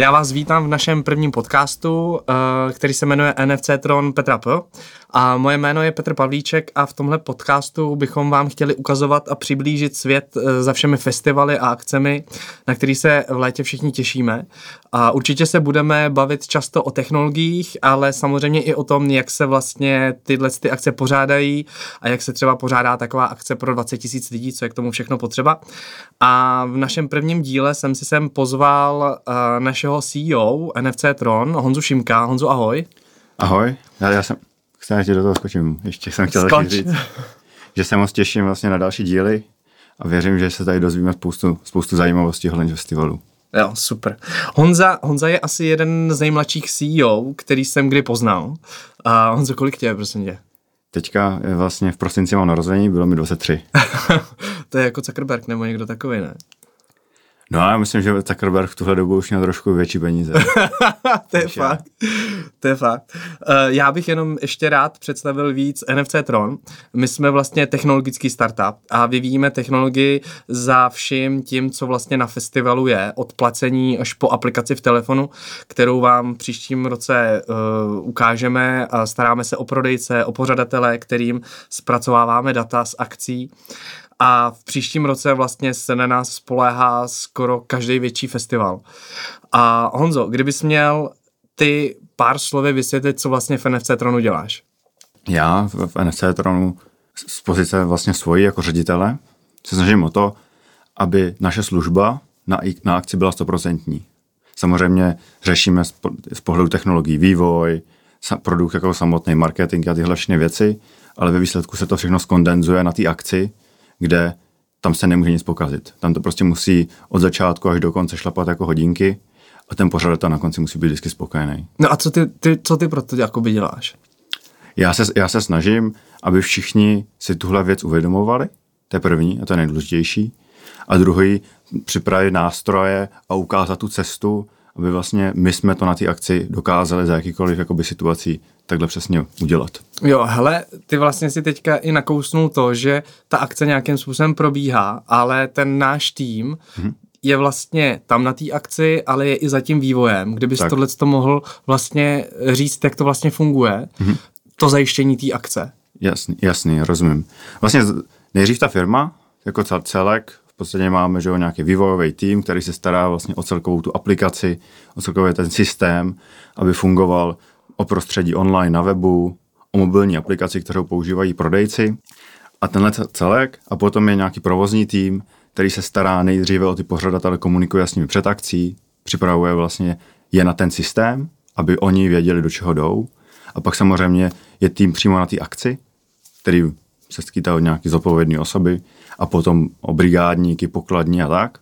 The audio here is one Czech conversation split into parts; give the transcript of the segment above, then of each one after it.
Já vás vítám v našem prvním podcastu, eh, který se jmenuje NFC Tron Petra P. A moje jméno je Petr Pavlíček a v tomhle podcastu bychom vám chtěli ukazovat a přiblížit svět eh, za všemi festivaly a akcemi, na který se v létě všichni těšíme. A určitě se budeme bavit často o technologiích, ale samozřejmě i o tom, jak se vlastně tyhle ty akce pořádají a jak se třeba pořádá taková akce pro 20 tisíc lidí, co je k tomu všechno potřeba. A v našem prvním díle jsem si sem pozval uh, našeho CEO NFC Tron, Honzu Šimka. Honzu, ahoj. Ahoj, já, já jsem, chci že do toho skočím, ještě jsem chtěl taky říct, že se moc těším vlastně na další díly a věřím, že se tady dozvíme spoustu, spoustu zajímavostí ohledně festivalu. Jo, super. Honza, Honza je asi jeden z nejmladších CEO, který jsem kdy poznal. A Honzo, kolik tě je, prosím tě? Teďka je vlastně v prosinci mám narození, bylo mi 23. to je jako Zuckerberg nebo někdo takový, ne? No já myslím, že Zuckerberg v tuhle dobu už měl trošku větší peníze. to je fakt. To je fakt. Uh, já bych jenom ještě rád představil víc NFC Tron. My jsme vlastně technologický startup a vyvíjíme technologii za vším tím, co vlastně na festivalu je, od placení až po aplikaci v telefonu, kterou vám příštím roce uh, ukážeme a staráme se o prodejce, o pořadatele, kterým zpracováváme data z akcí a v příštím roce vlastně se na nás spoléhá skoro každý větší festival. A Honzo, kdybys měl ty pár slovy vysvětlit, co vlastně v NFC Tronu děláš? Já v NFC Tronu z pozice vlastně svojí jako ředitele se snažím o to, aby naše služba na, na akci byla stoprocentní. Samozřejmě řešíme z, z pohledu technologií vývoj, produkt jako samotný marketing a tyhle všechny věci, ale ve výsledku se to všechno skondenzuje na té akci kde tam se nemůže nic pokazit. Tam to prostě musí od začátku až do konce šlapat jako hodinky a ten pořadatel na konci musí být vždycky spokojený. No a co ty, ty, co ty pro to jakoby děláš? Já se, já se snažím, aby všichni si tuhle věc uvědomovali, to je první a to je nejdůležitější. A druhý, připravit nástroje a ukázat tu cestu, aby vlastně my jsme to na té akci dokázali za jakýkoliv jakoby, situací takhle přesně udělat. Jo, hele, ty vlastně si teďka i nakousnul to, že ta akce nějakým způsobem probíhá, ale ten náš tým hmm je vlastně tam na té akci, ale je i za tím vývojem. Kdybys tohle to mohl vlastně říct, jak to vlastně funguje, hmm to zajištění té akce. Jasný, jasný, rozumím. Vlastně nejdřív ta firma, jako celek, podstatě máme že nějaký vývojový tým, který se stará vlastně o celkovou tu aplikaci, o celkový ten systém, aby fungoval o prostředí online na webu, o mobilní aplikaci, kterou používají prodejci a tenhle celek a potom je nějaký provozní tým, který se stará nejdříve o ty pořadatele, komunikuje s nimi před akcí, připravuje vlastně je na ten systém, aby oni věděli, do čeho jdou. A pak samozřejmě je tým přímo na té akci, který se skýtá od nějaký zodpovědné osoby a potom o brigádníky, pokladní a tak.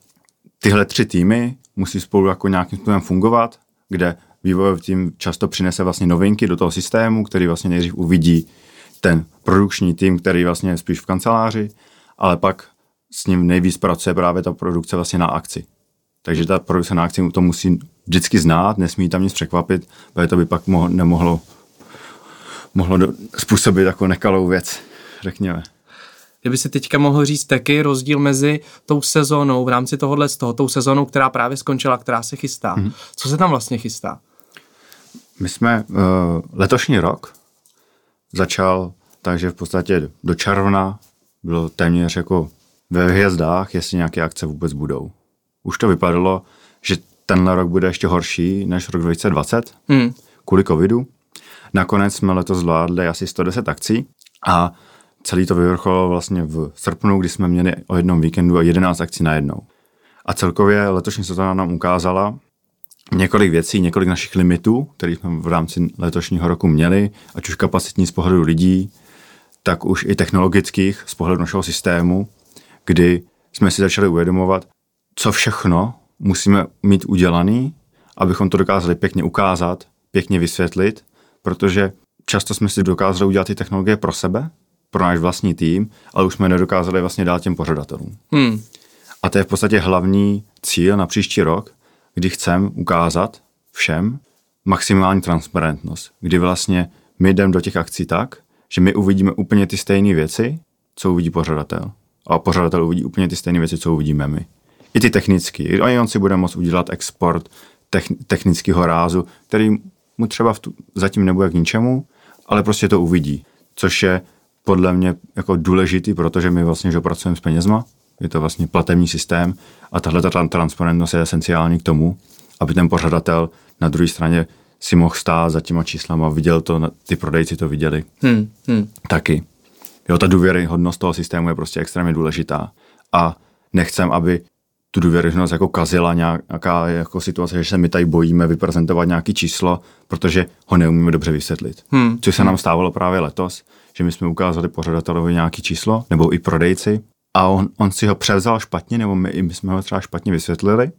Tyhle tři týmy musí spolu jako nějakým způsobem fungovat, kde vývojový tým často přinese vlastně novinky do toho systému, který vlastně nejdřív uvidí ten produkční tým, který vlastně je spíš v kanceláři, ale pak s ním nejvíc pracuje právě ta produkce vlastně na akci. Takže ta produkce na akci to musí vždycky znát, nesmí tam nic překvapit, protože to by pak mohlo, nemohlo mohlo do, způsobit jako nekalou věc, řekněme. Kdyby si teďka mohl říct taky rozdíl mezi tou sezónou v rámci tohohle z toho, tou sezónou, která právě skončila, která se chystá. Mm-hmm. Co se tam vlastně chystá? My jsme uh, letošní rok začal, takže v podstatě do června bylo téměř jako ve hvězdách, jestli nějaké akce vůbec budou. Už to vypadalo, že tenhle rok bude ještě horší než rok 2020 mm. kvůli covidu. Nakonec jsme letos zvládli asi 110 akcí a celý to vyvrcholilo vlastně v srpnu, kdy jsme měli o jednom víkendu 11 akcí na jednou. A celkově letošní sezóna nám ukázala, několik věcí, několik našich limitů, které jsme v rámci letošního roku měli, ať už kapacitní z pohledu lidí, tak už i technologických z pohledu našeho systému, kdy jsme si začali uvědomovat, co všechno musíme mít udělaný, abychom to dokázali pěkně ukázat, pěkně vysvětlit, protože často jsme si dokázali udělat ty technologie pro sebe, pro náš vlastní tým, ale už jsme nedokázali vlastně dát těm pořadatelům. Hmm. A to je v podstatě hlavní cíl na příští rok, kdy chcem ukázat všem maximální transparentnost, kdy vlastně my jdeme do těch akcí tak, že my uvidíme úplně ty stejné věci, co uvidí pořadatel. A pořadatel uvidí úplně ty stejné věci, co uvidíme my. I ty technické. I on si bude moct udělat export technického rázu, který mu třeba v tu, zatím nebude k ničemu, ale prostě to uvidí, což je podle mě jako důležitý, protože my vlastně že pracujeme s penězma, je to vlastně platební systém a tahle ta transparentnost je esenciální k tomu, aby ten pořadatel na druhé straně si mohl stát za těma číslama, viděl to, ty prodejci to viděli. Hmm, hmm. Taky. Jo, ta důvěryhodnost toho systému je prostě extrémně důležitá. A nechcem, aby tu důvěryhodnost jako kazila nějaká jako situace, že se my tady bojíme vyprezentovat nějaký číslo, protože ho neumíme dobře vysvětlit. Hmm. Což se nám stávalo právě letos, že my jsme ukázali pořadatelovi nějaký číslo, nebo i prodejci, a on, on si ho převzal špatně, nebo my, my jsme ho třeba špatně vysvětlili,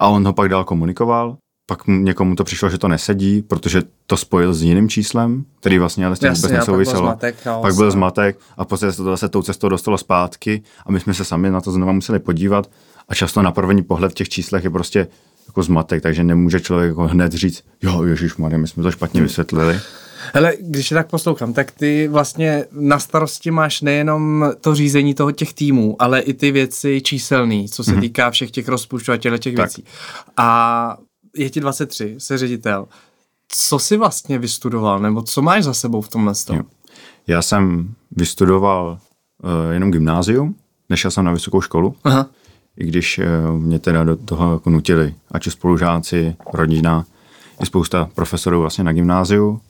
a on ho pak dál komunikoval pak někomu to přišlo, že to nesedí, protože to spojil s jiným číslem, který vlastně ale s tím vůbec nesouviselo. Pak byl zmatek, pak byl zmatek a potom se to zase tou cestou dostalo zpátky a my jsme se sami na to znova museli podívat a často na první pohled v těch číslech je prostě jako zmatek, takže nemůže člověk jako hned říct, jo, Ježíš my jsme to špatně vysvětlili. Hele, když je tak poslouchám, tak ty vlastně na starosti máš nejenom to řízení toho těch týmů, ale i ty věci číselný, co se mm-hmm. týká všech těch rozpočtů a těch tak. věcí. A je ti 23, jsi ředitel. Co jsi vlastně vystudoval, nebo co máš za sebou v tomhle tom? Já jsem vystudoval uh, jenom gymnázium, nešel jsem na vysokou školu, Aha. i když uh, mě teda do toho jako nutili, ať už spolužáci, rodina, i spousta profesorů vlastně na gymnáziu,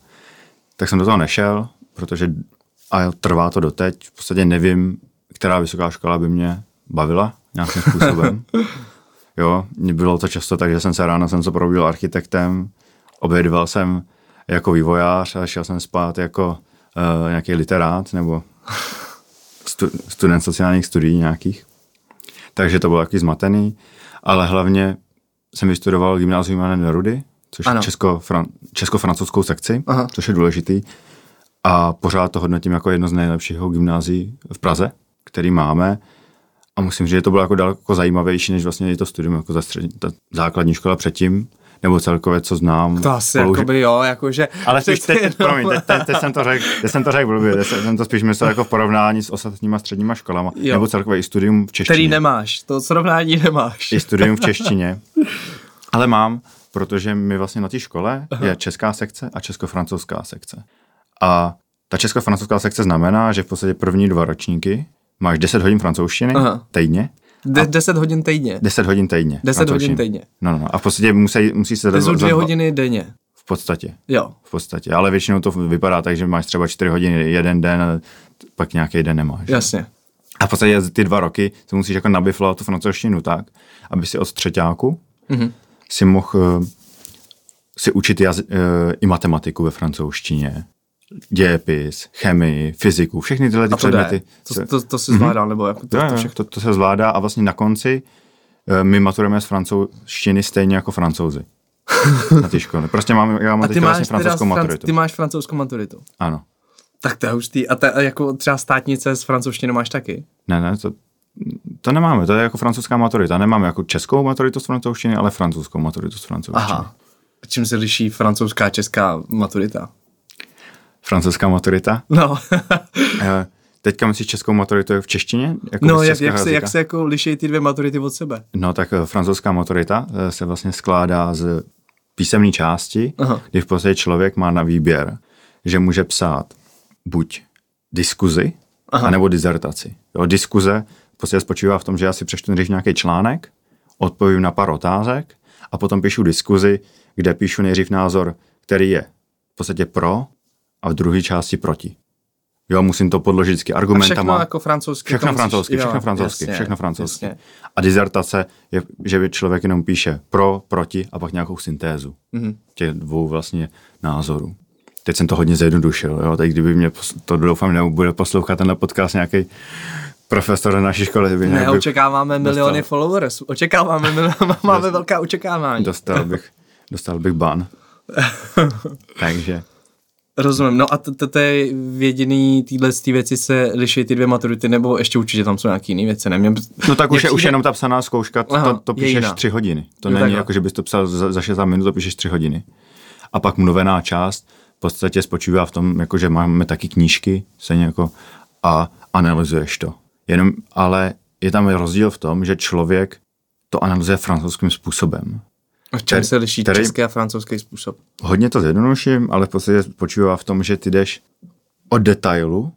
tak jsem do toho nešel, protože a trvá to doteď, v podstatě nevím, která vysoká škola by mě bavila nějakým způsobem. Jo, bylo to často tak, že jsem se ráno jsem se probudil architektem, obědval jsem jako vývojář a šel jsem spát jako uh, nějaký literát nebo stu, student sociálních studií nějakých. Takže to bylo taky zmatený, ale hlavně jsem vystudoval gymnázium Jana Nerudy, což ano. je česko-fran, česko-francouzskou sekci, Aha. což je důležitý. A pořád to hodnotím jako jedno z nejlepších gymnázií v Praze, který máme. A musím říct, že to bylo jako daleko zajímavější, než vlastně to studium jako za střední, ta základní škola předtím, nebo celkově, co znám. To asi jako by jo, jakože... Ale spíš teď, teď, promiň, teď, teď, teď, jsem to řekl, teď jsem to řekl blbě, teď jsem to spíš myslel jako v porovnání s ostatníma středníma školama, jo. nebo celkově i studium v češtině. Který nemáš, to srovnání nemáš. I studium v češtině. Ale mám, protože my vlastně na té škole Aha. je česká sekce a česko-francouzská sekce. A ta česko-francouzská sekce znamená, že v podstatě první dva ročníky máš 10 hodin francouzštiny Aha. týdně. De- 10 hodin týdně. 10 hodin týdně. 10 hodin týdně. No, no, no. A v podstatě musí, musí se... To jsou dvě hodiny denně. V podstatě. Jo. V podstatě. Ale většinou to vypadá tak, že máš třeba 4 hodiny jeden den a pak nějaký den nemáš. Jasně. A v podstatě ty dva roky to musíš jako nabiflovat tu francouzštinu tak, aby si od třetíku mm-hmm. Si mohl uh, si učit jazy, uh, i matematiku ve francouzštině, dějepis, chemii, fyziku, všechny tyhle ty předměty. To, se... to, to se zvládá, mm-hmm. nebo jako to, to, všechno? to, to se zvládá a vlastně na konci uh, my maturujeme z francouzštiny stejně jako francouzi. na ty školy. Prostě mám, já mám teď vlastně francouzskou maturitu. Ty máš francouzskou maturitu? Ano. Tak to je hustý. A ta, jako třeba státnice s francouzštinou máš taky? Ne, ne, to, to nemáme, to je jako francouzská maturita. Nemáme jako českou maturitu z francouzštiny, ale francouzskou maturitu z francouzštiny. Aha. Čím se liší francouzská a česká maturita? Francouzská maturita? No. Eh, teďka myslíš českou maturitu v češtině? Jako no, jak, jak, se, jak se jako liší ty dvě maturity od sebe? No, tak eh, francouzská maturita eh, se vlastně skládá z písemné části, Aha. kdy v podstatě člověk má na výběr, že může psát buď diskuzi, Aha. anebo dizertaci. Jo, diskuze v podstatě spočívá v tom, že já si přečtu nejdřív nějaký článek, odpovím na pár otázek a potom píšu diskuzi, kde píšu nejdřív názor, který je v podstatě pro a v druhé části proti. Jo, musím to podložit vždycky argumentama. A všechno jako francouzsky. Všechno francouzsky, všechno jo, francouzsky, jasně, všechno francouzsky. Jasně. A dizertace je, že člověk jenom píše pro, proti a pak nějakou syntézu mm-hmm. těch dvou vlastně názorů. Teď jsem to hodně zjednodušil, jo, teď kdyby mě, to doufám, nebude poslouchat tenhle podcast nějaký profesor na naší škole. By ne, očekáváme miliony dostal. followers, očekáváme, máme velká očekávání. Dostal bych, dostal bych ban. Takže Rozumím. No a to je jediný týhle z věci se liší ty dvě maturity, nebo ještě určitě tam jsou nějaké jiné věci, nevím. No tak už je už jenom ta psaná zkouška, to, to, píšeš tři hodiny. To není jako, že bys to psal za, za 6 minut, to píšeš tři hodiny. A pak mluvená část v podstatě spočívá v tom, jako že máme taky knížky, stejně jako a analyzuješ to. Jenom, ale je tam rozdíl v tom, že člověk to analyzuje francouzským způsobem. A v čem se liší který, český a francouzský způsob? Hodně to zjednoduším, ale v podstatě spočívá v tom, že ty jdeš od detailu,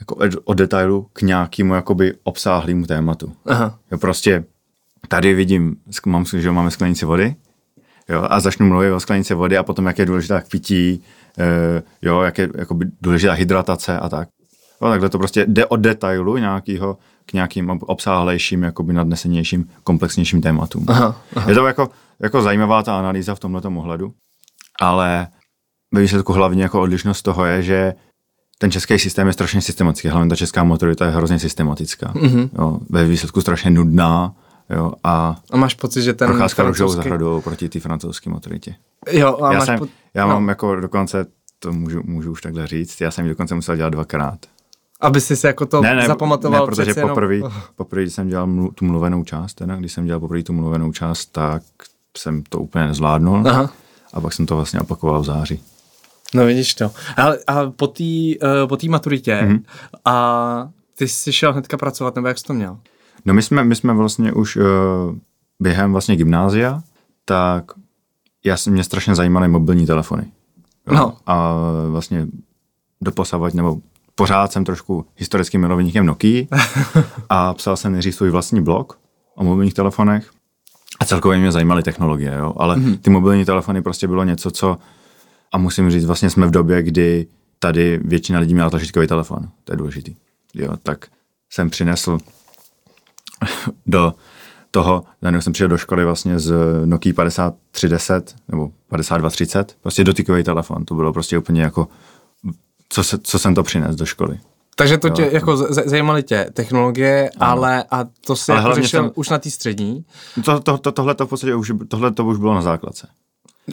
jako od detailu k nějakému jakoby obsáhlému tématu. Aha. Jo, prostě tady vidím, mám, že máme sklenici vody, jo, a začnu mluvit o sklenici vody a potom, jak je důležitá k pití, e, jo, jak je jakoby důležitá hydratace a tak. Jo, takhle to prostě jde od detailu nějakého k nějakým obsáhlejším, jakoby nadnesenějším, komplexnějším tématům. Aha, aha. Je to jako, jako zajímavá ta analýza v tomto ohledu, ale ve výsledku hlavně jako odlišnost toho je, že ten český systém je strašně systematický, hlavně ta česká motorita je hrozně systematická. Mm-hmm. Jo, ve výsledku strašně nudná, Jo, a, a máš pocit, že ten procházka francouzský... zahradou proti té francouzské motoritě. Jo, a já, máš jsem, po... já no. mám jako dokonce, to můžu, můžu už takhle říct, já jsem ji dokonce musel dělat dvakrát. Aby jsi se jako to ne, ne, zapamatoval ne, protože poprvé, jenom... poprvé, když jsem dělal mlu, tu mluvenou část, teda, když jsem dělal poprvé tu mluvenou část, tak jsem to úplně nezvládnul. Aha. A pak jsem to vlastně opakoval v září. No vidíš to. Ale, a po té uh, po maturitě mm-hmm. a ty jsi šel hnedka pracovat, nebo jak jsi to měl? No my jsme, my jsme vlastně už uh, během vlastně gymnázia, tak já jsem, mě strašně zajímaly mobilní telefony. Jo? No. A vlastně doposavať, nebo pořád jsem trošku historickým milovníkem Nokia a psal jsem nejdřív svůj vlastní blog o mobilních telefonech a celkově mě zajímaly technologie, jo? ale mm-hmm. ty mobilní telefony prostě bylo něco, co a musím říct, vlastně jsme v době, kdy tady většina lidí měla tlačítkový telefon, to je důležitý. Jo, tak jsem přinesl do toho, já jsem přišel do školy vlastně z Nokia 5310 nebo 5230, prostě dotykový telefon, to bylo prostě úplně jako, co, se, co jsem to přinesl do školy. Takže to tě, jo. jako zajímaly tě technologie, ano. ale a to si jako řešil jsem, už na té střední? To, to, to, tohle to v podstatě už, tohle to už bylo na základce.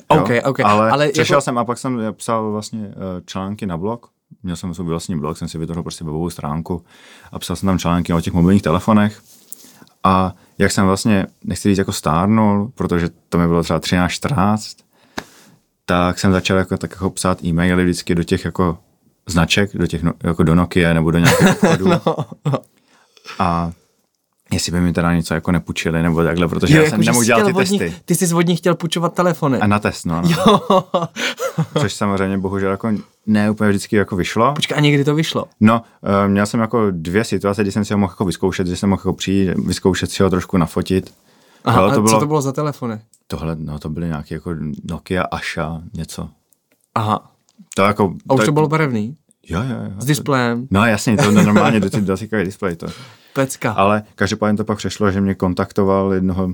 OK, OK. Ale, ale přešel jako... jsem a pak jsem psal vlastně eh, články na blog, měl jsem svůj vlastní blog, jsem si vytvořil prostě webovou stránku a psal jsem tam články o těch mobilních telefonech a jak jsem vlastně, nechci říct jako stárnul, protože to mi bylo třeba 13, 14, tak jsem začal jako, tak jako psát e-maily vždycky do těch jako značek, do těch, no, jako do Nokia nebo do nějakých obchodů. no. A jestli by mi teda něco jako nepůjčili nebo takhle, protože jo, já jsem jako, nemohl dělat ty vodní, testy. Ty jsi z vodních chtěl půjčovat telefony. A na test, no. no. Jo. Což samozřejmě bohužel jako ne úplně vždycky jako vyšlo. Počkej, a někdy to vyšlo? No, uh, měl jsem jako dvě situace, kdy jsem si ho mohl jako vyzkoušet, že jsem mohl jako přijít, vyzkoušet si ho trošku nafotit. Aha, to a bylo, co to bylo za telefony? Tohle, no to byly nějaké jako Nokia Asha, něco. Aha. To jako, a už to, to bylo barevný? Jo, jo, jo. S displejem? No jasně, to normálně do dotýkají displej to. Pecka. Ale každopádně to pak přešlo, že mě kontaktoval jednoho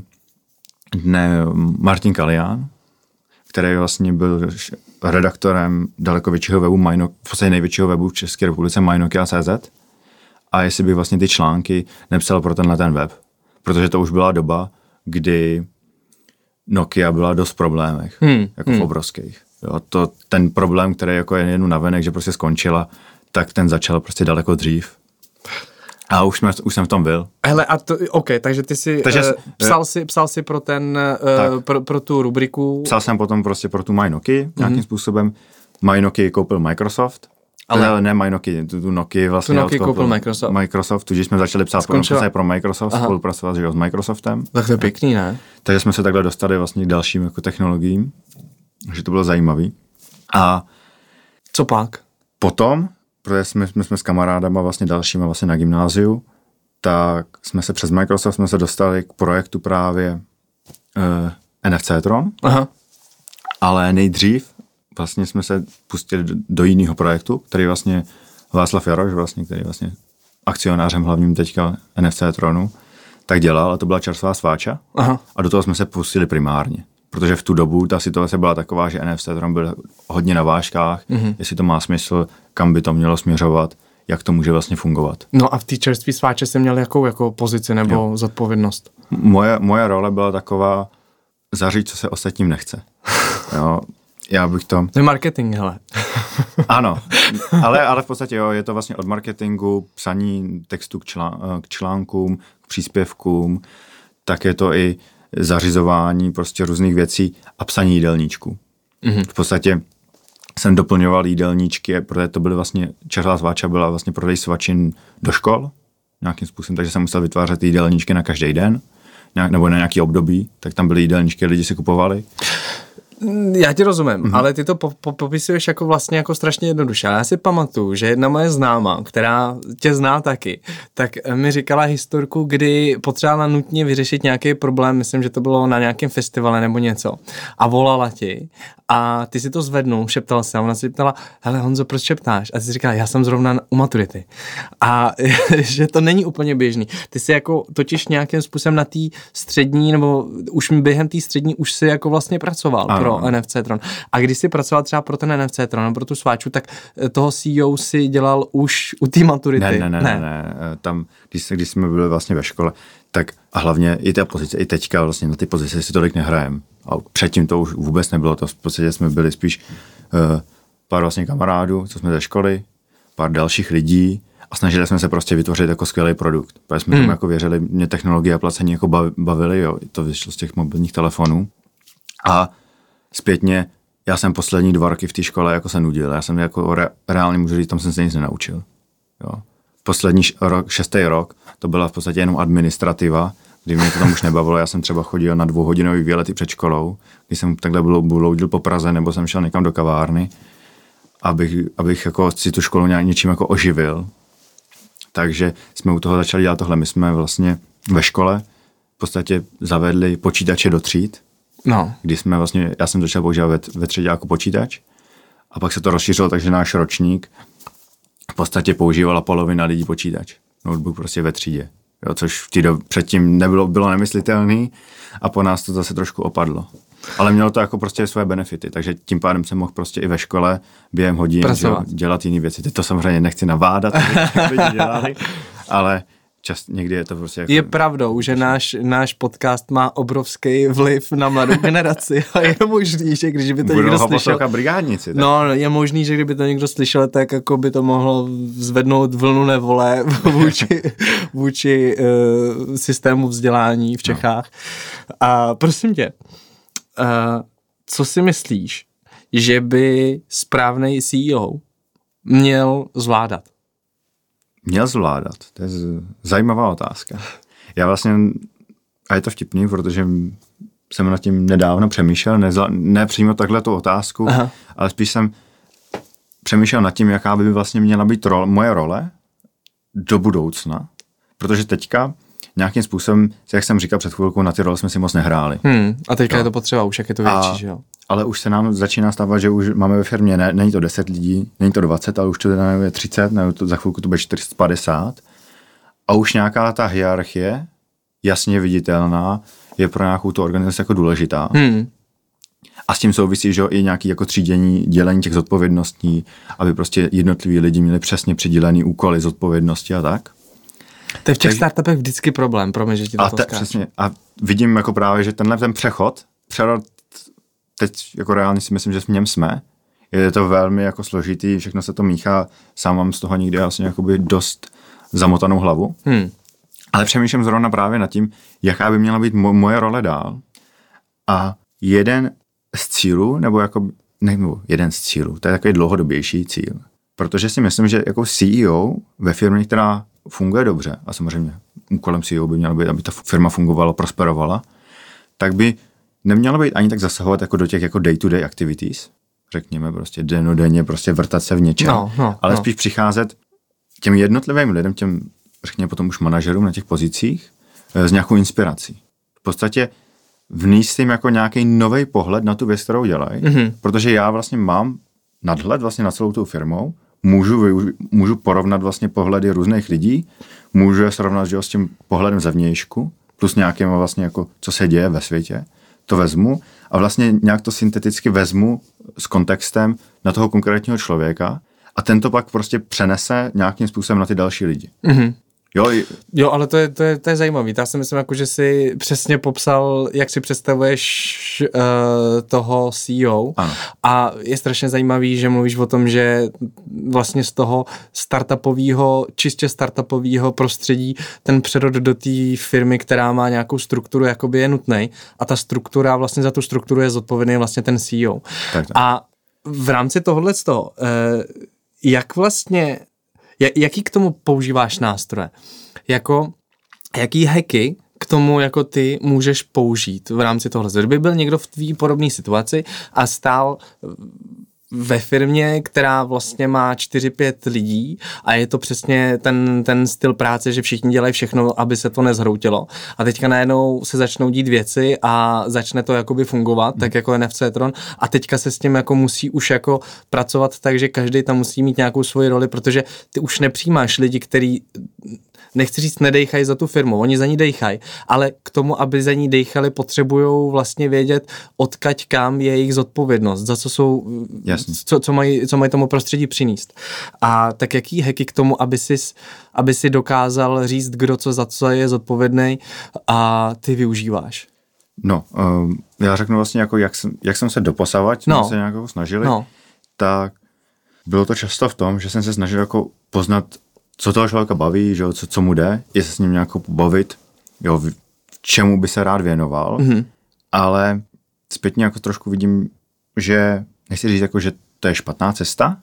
dne Martin Kalián, který vlastně byl redaktorem daleko většího webu, Majno, v podstatě největšího webu v České republice, Majnokia.cz a jestli bych vlastně ty články nepsal pro tenhle ten web. Protože to už byla doba, kdy Nokia byla dost v problémech, hmm. jako hmm. v obrovských. Jo, to, ten problém, který jako je jen navenek, že prostě skončila, tak ten začal prostě daleko dřív. A už, jsme, už jsem v tom byl. Hele, a to, OK, takže ty si, takže, uh, psal, si psal si pro ten, uh, pro, pro tu rubriku. Psal jsem potom prostě pro tu MyNokia mm-hmm. nějakým způsobem. MyNokia koupil Microsoft. Ale, ale ne MyNokia, tu, tu Nokia vlastně tu Nokia koupil Microsoft. Microsoft, tudíž jsme začali psát pro, pro Microsoft, Aha. spolupracovat s Microsoftem. Tak to je pěkný, ne? Takže jsme se takhle dostali vlastně k dalším jako technologiím, že to bylo zajímavý. A co pak? Potom protože jsme, jsme, jsme s kamarádama vlastně dalšíma vlastně na gymnáziu, tak jsme se přes Microsoft jsme se dostali k projektu právě uh, eh, NFC Tron, Aha. ale nejdřív vlastně jsme se pustili do, do jiného projektu, který vlastně Václav Jaroš, vlastně, který vlastně akcionářem hlavním teďka NFC Tronu, tak dělal a to byla čerstvá sváča Aha. a do toho jsme se pustili primárně protože v tu dobu ta situace byla taková, že NFC Tron byl hodně na vážkách, mm-hmm. jestli to má smysl, kam by to mělo směřovat, jak to může vlastně fungovat. No a v té čerství sváče jsi měl jakou jako pozici nebo jo. zodpovědnost? Moje, moje role byla taková zařít, co se ostatním nechce. jo, já bych to... To je marketing, hele. ano, ale, ale v podstatě jo, je to vlastně od marketingu, psaní textu k, člán, k článkům, k příspěvkům, tak je to i zařizování prostě různých věcí a psaní jídelníčku. Mm-hmm. V podstatě jsem doplňoval jídelníčky, protože to byly vlastně, červá zváča byla vlastně prodej svačin do škol nějakým způsobem, takže jsem musel vytvářet jídelníčky na každý den. nějak, nebo na nějaký období, tak tam byly jídelníčky, lidi si kupovali. Já ti rozumím, mm-hmm. ale ty to po, po, popisuješ jako vlastně jako strašně jednoduše. Já si pamatuju, že jedna moje známa, která tě zná taky, tak mi říkala historku, kdy potřebovala nutně vyřešit nějaký problém, myslím, že to bylo na nějakém festivale nebo něco. A volala ti a ty si to zvednul, šeptal se a ona si ptala, hele Honzo, proč šeptáš? A ty si říkala, já jsem zrovna u maturity. A že to není úplně běžný. Ty si jako totiž nějakým způsobem na té střední, nebo už během té střední už si jako vlastně pracoval ano. Pro NFC Tron. A když jsi pracoval třeba pro ten NFC Tron, nebo pro tu sváču, tak eh, toho CEO si dělal už u té maturity. Ne, ne, ne, ne, ne. Eh, tam, když, když jsme byli vlastně ve škole, tak a hlavně i ta pozice, i teďka vlastně na ty pozice si tolik nehrajem. A předtím to už vůbec nebylo, to v podstatě jsme byli spíš uh, pár vlastně kamarádů, co jsme ze školy, pár dalších lidí a snažili jsme se prostě vytvořit jako skvělý produkt. Protože jsme hmm. tomu jako věřili, mě technologie a placení jako bavily, jo, to vyšlo z těch mobilních telefonů. A zpětně, já jsem poslední dva roky v té škole jako se nudil, já jsem jako re, reálně můžu říct, tam jsem se nic nenaučil. Jo. Poslední rok, šestý rok, to byla v podstatě jenom administrativa, kdy mě to tam už nebavilo, já jsem třeba chodil na dvouhodinový výlety před školou, když jsem takhle bloudil po Praze, nebo jsem šel někam do kavárny, abych, abych jako si tu školu něčím jako oživil. Takže jsme u toho začali dělat tohle. My jsme vlastně ve škole v podstatě zavedli počítače do tříd, no. kdy jsme vlastně, já jsem začal používat ve, ve třídě jako počítač a pak se to rozšířilo, takže náš ročník v podstatě používala polovina lidí počítač. Notebook prostě ve třídě jo, což v do, předtím nebylo, bylo nemyslitelný a po nás to zase trošku opadlo. Ale mělo to jako prostě své benefity, takže tím pádem jsem mohl prostě i ve škole během hodin že, dělat jiné věci. Teď to samozřejmě nechci navádat, dělali, ale čas, někdy je to prostě jako... Je pravdou, že náš, náš podcast má obrovský vliv na mladou generaci a je možný, že když by to Budou někdo slyšel... brigádnici. Tak. No, je možný, že kdyby to někdo slyšel, tak jako by to mohlo zvednout vlnu nevole vůči, vůči uh, systému vzdělání v no. Čechách. No. A prosím tě, uh, co si myslíš, že by správný CEO měl zvládat? Měl zvládat? To je zajímavá otázka. Já vlastně, a je to vtipný, protože jsem nad tím nedávno přemýšlel, nezla, ne přímo takhle tu otázku, Aha. ale spíš jsem přemýšlel nad tím, jaká by vlastně měla být role, moje role do budoucna, protože teďka nějakým způsobem, jak jsem říkal před chvilkou, na ty role jsme si moc nehráli. Hmm, a teďka jo. je to potřeba, už jak je to větší, a, že jo? Ale už se nám začíná stávat, že už máme ve firmě, ne, není to 10 lidí, není to 20, ale už to je 30, nebo to, za chvilku to bude 450. A už nějaká ta hierarchie, jasně viditelná, je pro nějakou tu organizaci jako důležitá. Hmm. A s tím souvisí, že i nějaký jako třídění, dělení těch zodpovědností, aby prostě jednotliví lidi měli přesně přidělený úkoly, zodpovědnosti a tak. To je v těch startupech vždycky problém, pro mě, že ti to a te, přesně. A vidím jako právě, že tenhle ten přechod, přerod teď jako reálně si myslím, že v něm jsme. Je to velmi jako složitý, všechno se to míchá, sám mám z toho někdy vlastně jakoby dost zamotanou hlavu. Hmm. Ale přemýšlím zrovna právě nad tím, jaká by měla být mo- moje role dál. A jeden z cílů, nebo jako, ne, nebo jeden z cílů, to je takový dlouhodobější cíl. Protože si myslím, že jako CEO ve firmě, která funguje dobře, a samozřejmě úkolem CEO by mělo být, aby ta firma fungovala, prosperovala, tak by nemělo být ani tak zasahovat jako do těch jako day-to-day activities, řekněme prostě denodenně prostě vrtat se v něčem, no, no, ale no. spíš přicházet těm jednotlivým lidem, těm řekněme potom už manažerům na těch pozicích eh, s nějakou inspirací. V podstatě vníst jim jako nějaký nový pohled na tu věc, kterou dělají, mm-hmm. protože já vlastně mám nadhled vlastně na celou tou firmou, můžu, můžu porovnat vlastně pohledy různých lidí, můžu je srovnat že, s tím pohledem zevnějšku, plus nějakým vlastně jako, co se děje ve světě to vezmu a vlastně nějak to synteticky vezmu s kontextem na toho konkrétního člověka a ten to pak prostě přenese nějakým způsobem na ty další lidi. Mm-hmm. Jo, jo, ale to je, to je, to je zajímavý. Já si myslím, jako, že jsi přesně popsal, jak si představuješ uh, toho CEO. Ano. A je strašně zajímavý, že mluvíš o tom, že vlastně z toho startupového, čistě startupového prostředí ten přerod do té firmy, která má nějakou strukturu, jakoby je nutný. A ta struktura, vlastně za tu strukturu je zodpovědný vlastně ten CEO. Tak, tak. A v rámci tohohle z toho, uh, jak vlastně Jaký k tomu používáš nástroje? Jako, jaký hacky k tomu jako ty můžeš použít v rámci tohle? Kdyby byl někdo v tvý podobné situaci a stál ve firmě, která vlastně má 4-5 lidí a je to přesně ten, ten styl práce, že všichni dělají všechno, aby se to nezhroutilo. A teďka najednou se začnou dít věci a začne to jakoby fungovat, hmm. tak jako NFC Tron a teďka se s tím jako musí už jako pracovat tak, že každý tam musí mít nějakou svoji roli, protože ty už nepřijímáš lidi, který nechci říct, nedejchají za tu firmu, oni za ní dejchají, ale k tomu, aby za ní dejchali, potřebují vlastně vědět, odkaď kam je jejich zodpovědnost, za co jsou, Jasně. co, co, mají, co mají tomu prostředí přinést. A tak jaký heky k tomu, aby si, aby si dokázal říct, kdo co za co je zodpovědný a ty využíváš? No, um, já řeknu vlastně, jako jak, jsem, jak jsem se doposavat, no. se nějak jako snažili, no. tak bylo to často v tom, že jsem se snažil jako poznat co toho člověka baví, že jo, co, co mu jde, je se s ním nějak pobavit, jo, v čemu by se rád věnoval, mm-hmm. ale zpětně jako trošku vidím, že nechci říct jako, že to je špatná cesta,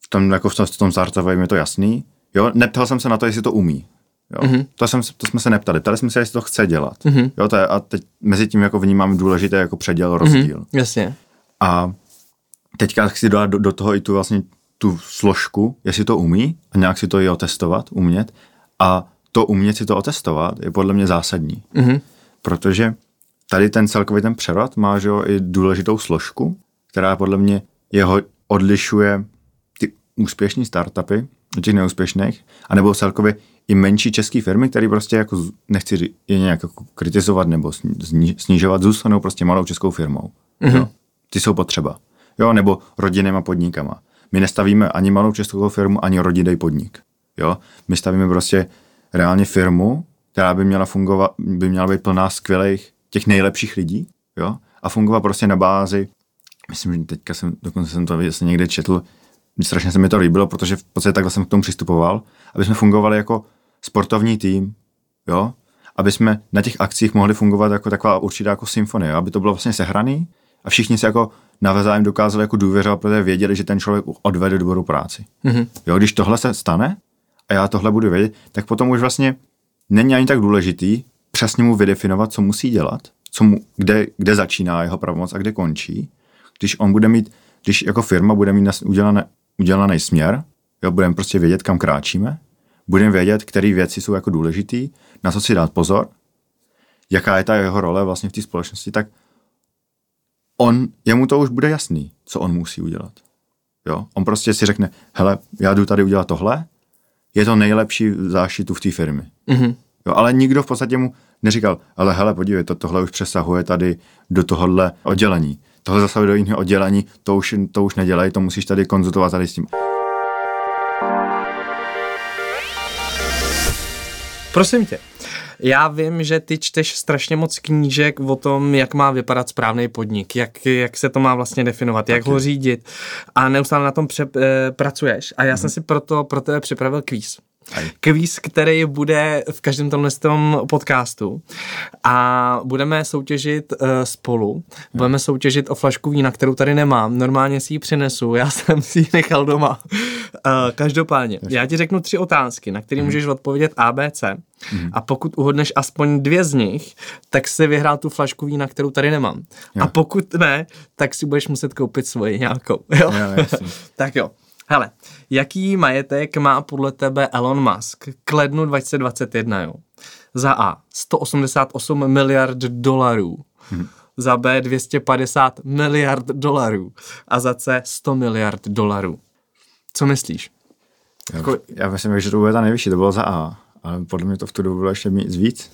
v tom, jako v tom, v tom startovém je to jasný, jo, neptal jsem se na to, jestli to umí, jo, mm-hmm. to, jsem, to jsme se neptali, ptali jsme se, jestli to chce dělat, mm-hmm. jo, to je, a teď mezi tím jako vnímám důležité jako předěl, rozdíl. Mm-hmm. Jasně. A teďka chci dát do, do toho i tu vlastně tu složku, jestli to umí a nějak si to i otestovat, umět. A to umět si to otestovat je podle mě zásadní. Mm-hmm. Protože tady ten celkový ten přerod má že jo, i důležitou složku, která podle mě jeho odlišuje ty úspěšné startupy od těch neúspěšných, anebo celkově i menší české firmy, které prostě jako, nechci je nějak jako kritizovat nebo snižovat, zůstanou prostě malou českou firmou. Mm-hmm. Jo. Ty jsou potřeba. Jo, nebo rodinnýma podnikama. My nestavíme ani malou českou firmu, ani rodinný podnik. Jo? My stavíme prostě reálně firmu, která by měla fungovat, by měla být plná skvělých, těch nejlepších lidí, jo? A fungovat prostě na bázi, myslím, že teďka jsem, dokonce jsem to vlastně někde četl, strašně se mi to líbilo, protože v podstatě takhle jsem k tomu přistupoval, aby jsme fungovali jako sportovní tým, jo? Aby jsme na těch akcích mohli fungovat jako taková určitá jako symfonie, aby to bylo vlastně sehraný a všichni se jako navzájem dokázali jako důvěřovat, protože věděli, že ten člověk odvede dobrou práci. Mm-hmm. Jo, když tohle se stane a já tohle budu vědět, tak potom už vlastně není ani tak důležitý přesně mu vydefinovat, co musí dělat, co mu, kde, kde začíná jeho pravomoc a kde končí. Když on bude mít, když jako firma bude mít udělané, udělaný směr, jo, budeme prostě vědět, kam kráčíme, budeme vědět, které věci jsou jako důležitý, na co si dát pozor, jaká je ta jeho role vlastně v té společnosti, tak on, jemu to už bude jasný, co on musí udělat. Jo? On prostě si řekne, hele, já jdu tady udělat tohle, je to nejlepší záštitu v té firmě. Mm-hmm. Jo, ale nikdo v podstatě mu neříkal, ale hele, podívej, to, tohle už přesahuje tady do tohohle oddělení. Tohle zasahuje do jiného oddělení, to už, to už nedělej, to musíš tady konzultovat tady s tím. Prosím tě, já vím, že ty čteš strašně moc knížek o tom, jak má vypadat správný podnik, jak, jak se to má vlastně definovat, jak ho řídit a neustále na tom pře, e, pracuješ. A já hmm. jsem si proto pro tebe připravil kvíz. Kvíz, který bude v každém tomhle tom podcastu a budeme soutěžit uh, spolu. Budeme soutěžit o flašku vína, kterou tady nemám. Normálně si ji přinesu, já jsem si ji nechal doma. Uh, každopádně, já ti řeknu tři otázky, na které hmm. můžeš odpovědět ABC. Hmm. A pokud uhodneš aspoň dvě z nich, tak si vyhrál tu flašku vína, kterou tady nemám. Jo. A pokud ne, tak si budeš muset koupit svoji nějakou. Jo? Jo, tak jo. Hele, jaký majetek má podle tebe Elon Musk k lednu 2021, jo? Za A 188 miliard dolarů, hmm. za B 250 miliard dolarů a za C 100 miliard dolarů. Co myslíš? Já, jako... já myslím, že to bude ta nejvyšší, to bylo za A, ale podle mě to v tu dobu bylo ještě víc.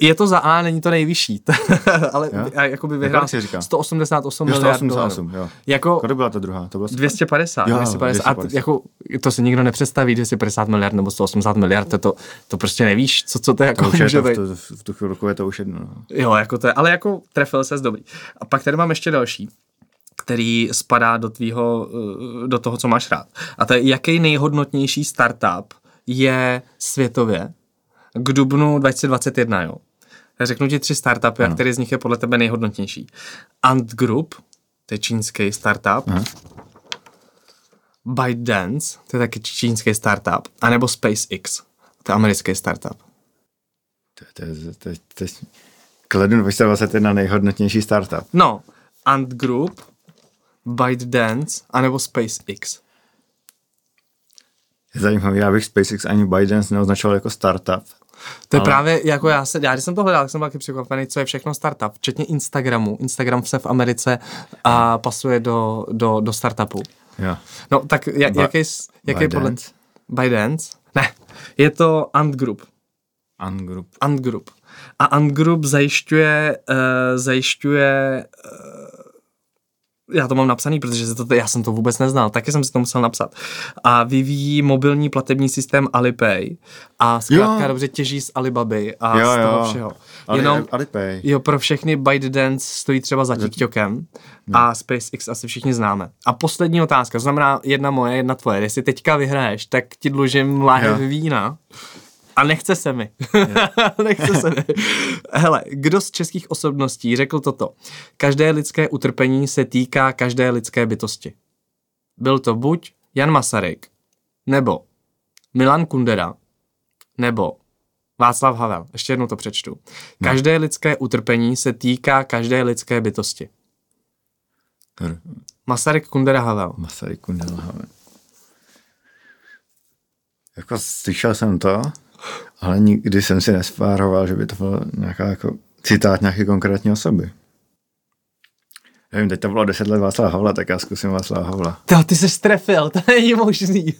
Je to za A, není to nejvyšší, ale jako by vyhrál 188 jo, 188, miliard jo. Jako, Kolik byla ta druhá? To bylo 250. Jo, 250. 250. A jako, to si nikdo nepředstaví, 250 miliard nebo 180 miliard, to, to, to prostě nevíš, co, co to jako to může být. V, v, v tu chvilku je to už jedno. No. Jo, jako to je, ale jako trefil se dobrý. A pak tady mám ještě další který spadá do tvýho, eh, do toho, co máš rád. A to je, jaký nejhodnotnější startup je světově k dubnu 2021, jo. Řeknu ti tři startupy, ano. a který z nich je podle tebe nejhodnotnější. Ant Group, to je čínský startup. Aha. ByteDance, to je taky čínský startup. A nebo SpaceX, to je americký startup. To je, to je, to je, Kledu 2021 nejhodnotnější startup. No, Ant Group, ByteDance, anebo SpaceX. Je zajímavý, já bych SpaceX ani ByteDance neoznačoval jako startup. To je ale... právě, jako já se, já když jsem to hledal, tak jsem byl taky překvapený, co je všechno startup, včetně Instagramu. Instagram se v Americe a pasuje do, do, do startupu. Jo. No, tak jak, ba- jaký, jaký podle... ByteDance? Ne, je to Ant Group. Ant Group. Ant Group. A Ant Group zajišťuje, uh, zajišťuje uh, já to mám napsaný, protože to, já jsem to vůbec neznal, taky jsem si to musel napsat. A vyvíjí mobilní platební systém Alipay a zkrátka jo. dobře těží z Alibaby a jo, z toho jo. všeho. Ali, Jenom, Alipay. Jo, pro všechny ByteDance stojí třeba za TikTokem a SpaceX asi všichni známe. A poslední otázka, to znamená jedna moje, jedna tvoje. Jestli teďka vyhraješ, tak ti dlužím láhev vína. A nechce se mi. nechce se mi. Hele, kdo z českých osobností řekl toto? Každé lidské utrpení se týká každé lidské bytosti. Byl to buď Jan Masaryk, nebo Milan Kundera, nebo Václav Havel. Ještě jednou to přečtu. Každé lidské utrpení se týká každé lidské bytosti. Masaryk, Kundera, Havel. Masaryk, Kundera, Havel. Jako slyšel jsem to, ale nikdy jsem si nespároval, že by to bylo nějaká jako citát nějaké konkrétní osoby. Nevím, teď to bylo 10 let Václava Havla, tak já zkusím Václava Havla. To, ty se strefil, to není možný.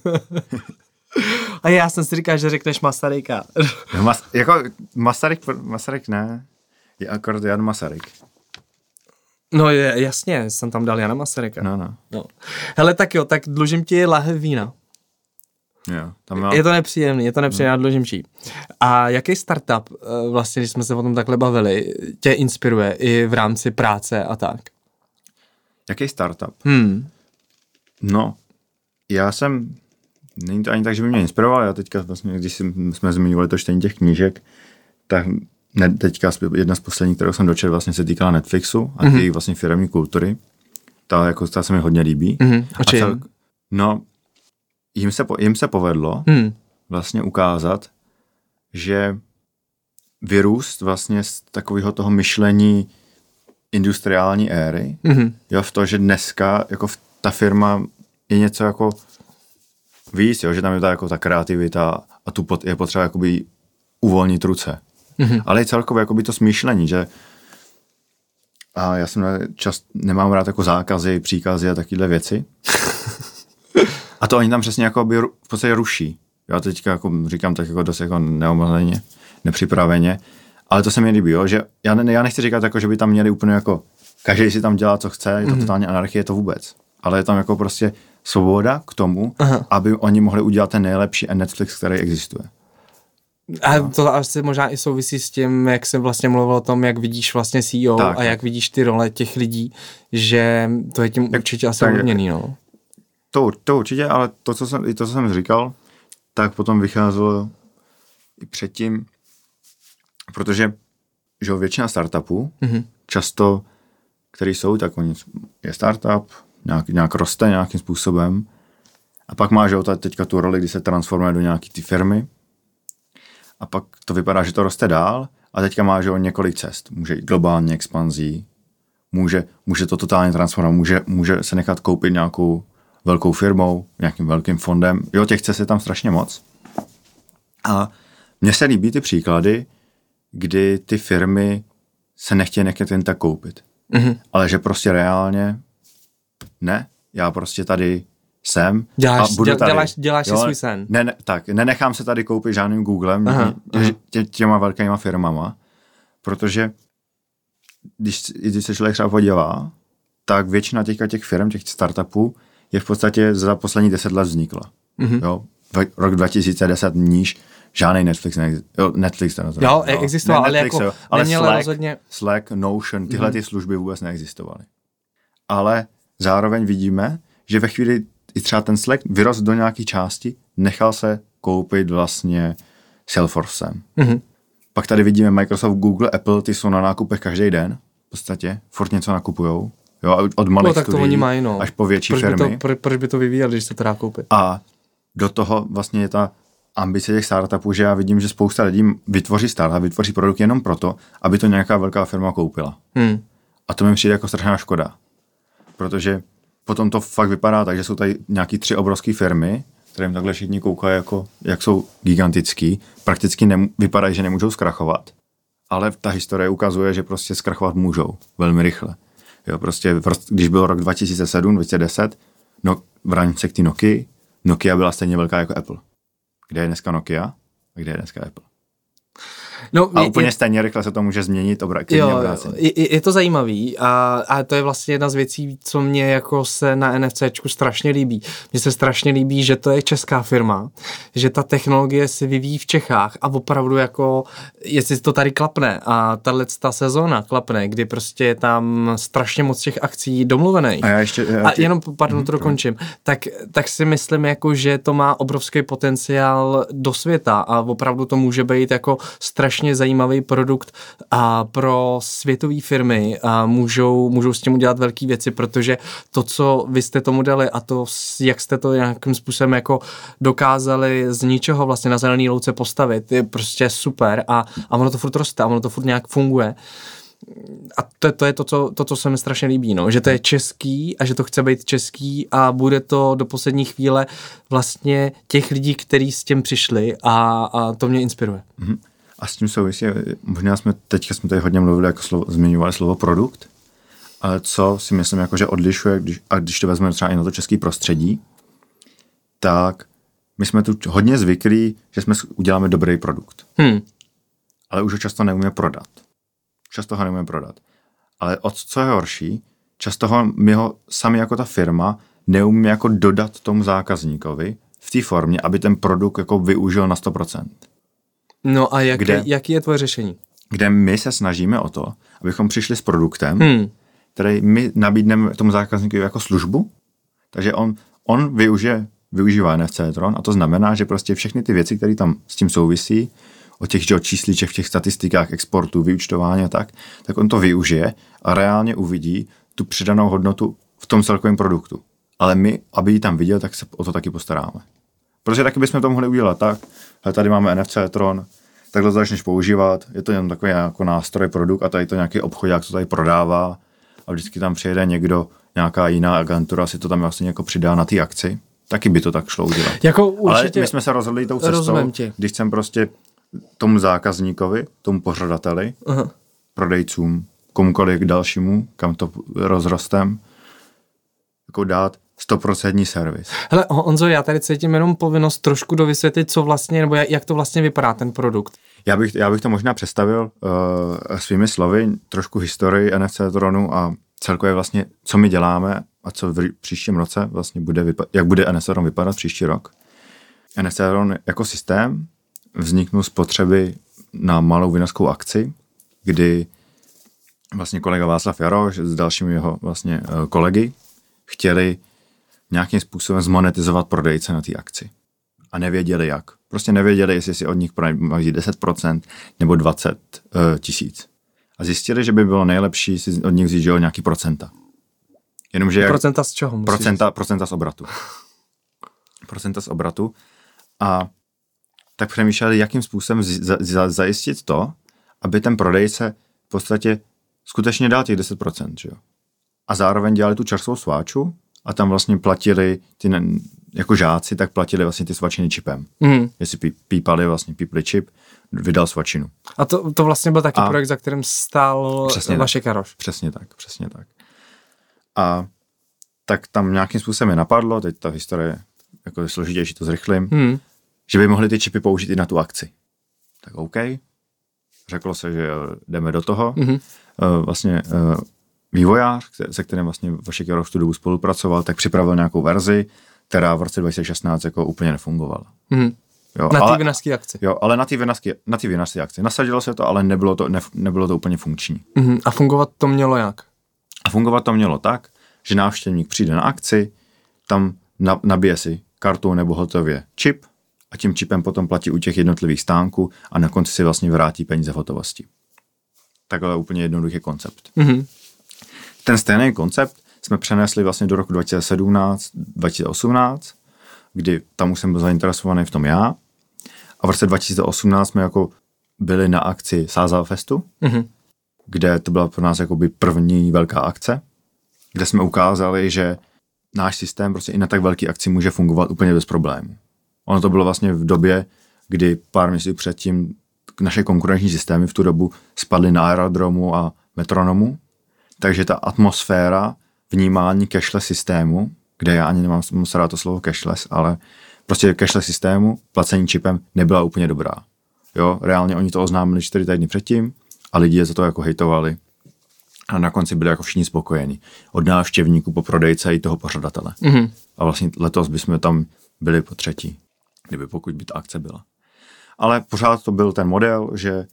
A já jsem si říkal, že řekneš Masaryka. no, mas, jako Masaryk, Masaryk ne, je akorát Jan Masaryk. No je, jasně, jsem tam dal Jana Masaryka. No, no. no. Hele, tak jo, tak dlužím ti lahev vína. Jo, tam má... Je to nepříjemný, je to nepříjemný, hmm. dlužimčí. A jaký startup, eh, vlastně, když jsme se o tom takhle bavili, tě inspiruje i v rámci práce a tak? Jaký startup? Hmm. No, já jsem, není to ani tak, že by mě inspiroval, já teďka vlastně, když jsme zmiňovali to čtení těch knížek, tak ne, teďka jedna z posledních, kterou jsem dočetl, vlastně se týkala Netflixu a mm-hmm. vlastně firmní kultury. Ta, jako, ta se mi hodně líbí. Mm-hmm. A, a cel, no, jim se, jim se povedlo hmm. vlastně ukázat, že vyrůst vlastně z takového toho myšlení industriální éry, mm-hmm. jo, v to, že dneska jako ta firma je něco jako víc, jo, že tam je ta, jako ta kreativita a tu pot, je potřeba jakoby uvolnit ruce. Mm-hmm. Ale i celkově jakoby to smýšlení, že a já jsem čas, nemám rád jako zákazy, příkazy a takovéhle věci. A to oni tam přesně jako by v podstatě ruší. Já teďka jako říkám tak jako dost jako neomaleně, nepřipraveně, ale to se mi líbí, jo, že já, ne, já nechci říkat jako, že by tam měli úplně jako, každý si tam dělá, co chce, je to mm-hmm. totálně anarchie, to vůbec. Ale je tam jako prostě svoboda k tomu, Aha. aby oni mohli udělat ten nejlepší Netflix, který existuje. A to asi možná i souvisí s tím, jak se vlastně mluvil o tom, jak vidíš vlastně CEO tak. a jak vidíš ty role těch lidí, že to je tím určitě asi odměný, no. To, to určitě, ale to, co jsem, i to, co jsem říkal, tak potom vycházelo i předtím, protože že většina startupů, mm-hmm. často, který jsou, tak oni je startup, nějak, nějak roste nějakým způsobem a pak má, že teďka tu roli, kdy se transformuje do nějaký ty firmy a pak to vypadá, že to roste dál a teďka má, že o několik cest. Může jít globální expanzí, může, může to totálně transformovat, může, může se nechat koupit nějakou velkou firmou, nějakým velkým fondem. Jo, těch chce se tam strašně moc. A mně se líbí ty příklady, kdy ty firmy se nechtějí nechat jen tak koupit. Mm-hmm. Ale že prostě reálně ne, já prostě tady jsem děláš, a budu děl, tady. Děláš, děláš jo, si svůj sen. Ne, ne, tak, nenechám se tady koupit žádným Googlem, aha, tě, aha. Tě, těma velkýma firmama, protože když, když se člověk třeba podívá, tak většina těch, těch firm, těch startupů, je v podstatě za poslední deset let vznikla. Mm-hmm. Jo? Rok 2010 níž žádný Netflix neexistoval. Netflix ten Jo, existoval, ne, ale Netflix, jako ale Slack, rozhodně... Slack, Notion, tyhle mm-hmm. ty služby vůbec neexistovaly. Ale zároveň vidíme, že ve chvíli i třeba ten Slack vyrost do nějaké části, nechal se koupit vlastně Salesforcem. Mm-hmm. Pak tady vidíme Microsoft, Google, Apple, ty jsou na nákupech každý den v podstatě, furt něco nakupujou. Jo, od malých no, tak to oni mají, no. až po větší proč firmy. By to, pro, proč by to vyvíjeli, když se to dá koupit? A do toho vlastně je ta ambice těch startupů, že já vidím, že spousta lidí vytvoří startup, vytvoří produkt jenom proto, aby to nějaká velká firma koupila. Hmm. A to mi přijde jako strašná škoda. Protože potom to fakt vypadá tak, že jsou tady nějaký tři obrovské firmy, kterým takhle všichni koukají, jako, jak jsou gigantický, prakticky nem, vypadají, že nemůžou zkrachovat. Ale ta historie ukazuje, že prostě zkrachovat můžou velmi rychle. Jo, prostě, když byl rok 2007, 2010, no, v rámci té Nokia, Nokia byla stejně velká jako Apple. Kde je dneska Nokia a kde je dneska Apple? No, a je, úplně je, stejně rychle se to může změnit obra, jo, je, je to zajímavý a, a to je vlastně jedna z věcí, co mě jako se na NFCčku strašně líbí. Mně se strašně líbí, že to je česká firma, že ta technologie se vyvíjí v Čechách a opravdu jako, jestli to tady klapne a tahle ta sezóna klapne, kdy prostě je tam strašně moc těch akcí domluvených. A, já ještě, já a jenom, pardon, hmm, to dokončím, tak, tak si myslím jako, že to má obrovský potenciál do světa a opravdu to může být jako strašně strašně zajímavý produkt a pro světové firmy a můžou, můžou s tím udělat velké věci, protože to, co vy jste tomu dali a to, jak jste to nějakým způsobem jako dokázali z ničeho vlastně na zelený louce postavit, je prostě super a, a ono to furt roste a ono to furt nějak funguje a to, to je to co, to, co se mi strašně líbí, no, že to je český a že to chce být český a bude to do poslední chvíle vlastně těch lidí, kteří s tím přišli a, a to mě inspiruje. Mm-hmm. A s tím souvisí, možná jsme teďka jsme tady hodně mluvili, jako slovo, zmiňovali slovo produkt, ale co si myslím, jako, že odlišuje, když, a když to vezmeme třeba i na to český prostředí, tak my jsme tu hodně zvyklí, že jsme uděláme dobrý produkt. Hmm. Ale už ho často neumíme prodat. Často ho neumíme prodat. Ale od co je horší, často ho, my ho sami jako ta firma neumíme jako dodat tomu zákazníkovi v té formě, aby ten produkt jako využil na 100%. No a jak, kde, jaký je tvoje řešení? Kde my se snažíme o to, abychom přišli s produktem, hmm. který my nabídneme tomu zákazníkovi jako službu, takže on, on využije, využívá NFC Tron a to znamená, že prostě všechny ty věci, které tam s tím souvisí, o těch že, čísličech v těch statistikách exportu, vyučtování a tak, tak on to využije a reálně uvidí tu přidanou hodnotu v tom celkovém produktu. Ale my, aby ji tam viděl, tak se o to taky postaráme. Protože taky bychom to mohli udělat tak, tady máme NFC Tron, takhle to začneš používat, je to jenom takový jako nástroj, produkt a tady to nějaký obchod, jak to tady prodává a vždycky tam přijede někdo, nějaká jiná agentura si to tam vlastně jako přidá na ty akci. Taky by to tak šlo udělat. Jako určitě, Ale my jsme se rozhodli tou cestou, když jsem prostě tomu zákazníkovi, tomu pořadateli, uh-huh. prodejcům, komukoliv k dalšímu, kam to rozrostem, jako dát stoprocentní servis. Hele, Honzo, já tady cítím jenom povinnost trošku dovysvětlit, co vlastně, nebo jak to vlastně vypadá ten produkt. Já bych, já bych to možná představil uh, svými slovy, trošku historii NFC Tronu a celkově vlastně, co my děláme a co v příštím roce vlastně bude vypa- jak bude NFC Tron vypadat příští rok. NFC Tron jako systém vzniknul z potřeby na malou vinařskou akci, kdy vlastně kolega Václav Jaroš s dalšími jeho vlastně uh, kolegy chtěli nějakým způsobem zmonetizovat prodejce na té akci. A nevěděli jak. Prostě nevěděli, jestli si od nich mají 10% nebo 20 uh, eh, tisíc. A zjistili, že by bylo nejlepší si od nich vzít nějaký procenta. Jenomže jak, procenta z čeho? Procenta, procenta z obratu. procenta z obratu. A tak přemýšleli, jakým způsobem z, z, zajistit to, aby ten prodejce v podstatě skutečně dal těch 10%. Že jo? A zároveň dělali tu čerstvou sváču, a tam vlastně platili ty, jako žáci, tak platili vlastně ty svačiny čipem. Mm. Jestli pí, pípali vlastně pípli čip, vydal svačinu. A to, to vlastně byl taky a projekt, za kterým stál přesně vaše tak, Karoš. Přesně tak, přesně tak. A tak tam nějakým způsobem je napadlo, teď ta historie jako je složitější, to zrychlím, mm. že by mohli ty čipy použít i na tu akci. Tak OK. Řeklo se, že jdeme do toho. Mm-hmm. Vlastně eh, vývojář, se kterým vlastně Vašek Jarov tu dobu spolupracoval, tak připravil nějakou verzi, která v roce 2016 jako úplně nefungovala. Mm. Jo, na té vinařské akci. Jo, ale na té vinařské, na vinařské akci. Nasadilo se to, ale nebylo to, ne, nebylo to úplně funkční. Mm. A fungovat to mělo jak? A fungovat to mělo tak, že návštěvník přijde na akci, tam na, nabije si kartu nebo hotově čip a tím čipem potom platí u těch jednotlivých stánků a na konci si vlastně vrátí peníze v hotovosti. Takhle je úplně jednoduchý koncept. Mm-hmm. Ten stejný koncept jsme přenesli vlastně do roku 2017, 2018, kdy tam už jsem byl zainteresovaný v tom já A v roce 2018 jsme jako byli na akci Sáza Festu, mm-hmm. kde to byla pro nás jakoby první velká akce, kde jsme ukázali, že náš systém prostě i na tak velký akci může fungovat úplně bez problémů. Ono to bylo vlastně v době, kdy pár měsíců předtím naše konkurenční systémy v tu dobu spadly na aerodromu a metronomu, takže ta atmosféra vnímání cashless systému, kde já ani nemám moc rád to slovo cashless, ale prostě cashless systému, placení čipem nebyla úplně dobrá. Jo, reálně oni to oznámili čtyři týdny předtím a lidi je za to jako hejtovali a na konci byli jako všichni spokojeni. Od návštěvníků po prodejce i toho pořadatele. Mm-hmm. A vlastně letos bychom tam byli po třetí, kdyby pokud by ta akce byla. Ale pořád to byl ten model, že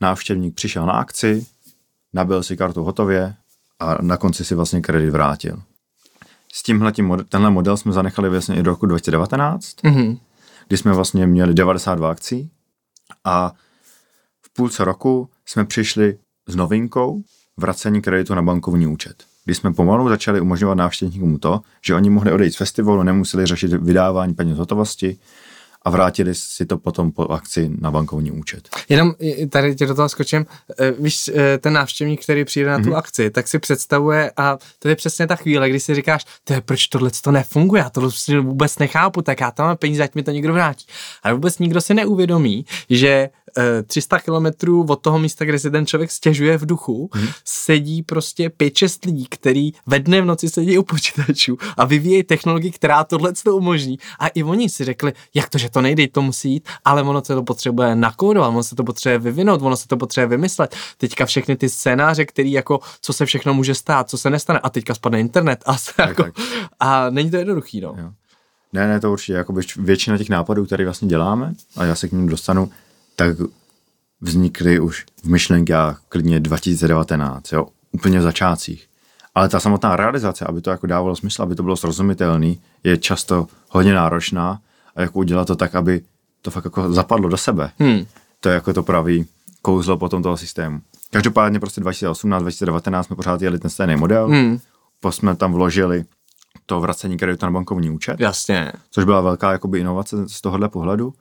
návštěvník přišel na akci, nabil si kartu hotově a na konci si vlastně kredit vrátil. S tímhle tenhle model jsme zanechali vlastně i do roku 2019, mm-hmm. kdy jsme vlastně měli 92 akcí a v půlce roku jsme přišli s novinkou vracení kreditu na bankovní účet. Když jsme pomalu začali umožňovat návštěvníkům to, že oni mohli odejít z festivalu, nemuseli řešit vydávání peněz hotovosti, a vrátili si to potom po akci na bankovní účet. Jenom tady tě do toho skočím, e, víš, e, ten návštěvník, který přijde na tu mm-hmm. akci, tak si představuje a to je přesně ta chvíle, kdy si říkáš, to je, proč tohle to nefunguje, já to vůbec nechápu, tak já tam mám peníze, ať mi to někdo vrátí. Ale vůbec nikdo si neuvědomí, že 300 eh, kilometrů od toho místa, kde si ten člověk stěžuje v duchu, hmm. sedí prostě 5-6 lidí, který ve dne v noci sedí u počítačů a vyvíjejí technologii, která tohle to umožní. A i oni si řekli, jak to, že to nejde, to musí jít, ale ono se to potřebuje nakódovat, ono se to potřebuje vyvinout, ono se to potřebuje vymyslet. Teďka všechny ty scénáře, který jako, co se všechno může stát, co se nestane, a teďka spadne internet a, se tak, jako, tak. a není to jednoduchý, no. Jo. Ne, ne, to určitě, jako většina těch nápadů, které vlastně děláme, a já se k ním dostanu, tak vznikly už v myšlenkách klidně 2019, jo, úplně v začátcích. Ale ta samotná realizace, aby to jako dávalo smysl, aby to bylo srozumitelné, je často hodně náročná a jako udělat to tak, aby to fakt jako zapadlo do sebe. Hmm. To je jako to pravý kouzlo potom toho systému. Každopádně prostě 2018, 2019 jsme pořád jeli ten stejný model, hmm. po jsme tam vložili to vracení kreditu na bankovní účet. Jasně. Což byla velká jakoby inovace z tohohle pohledu.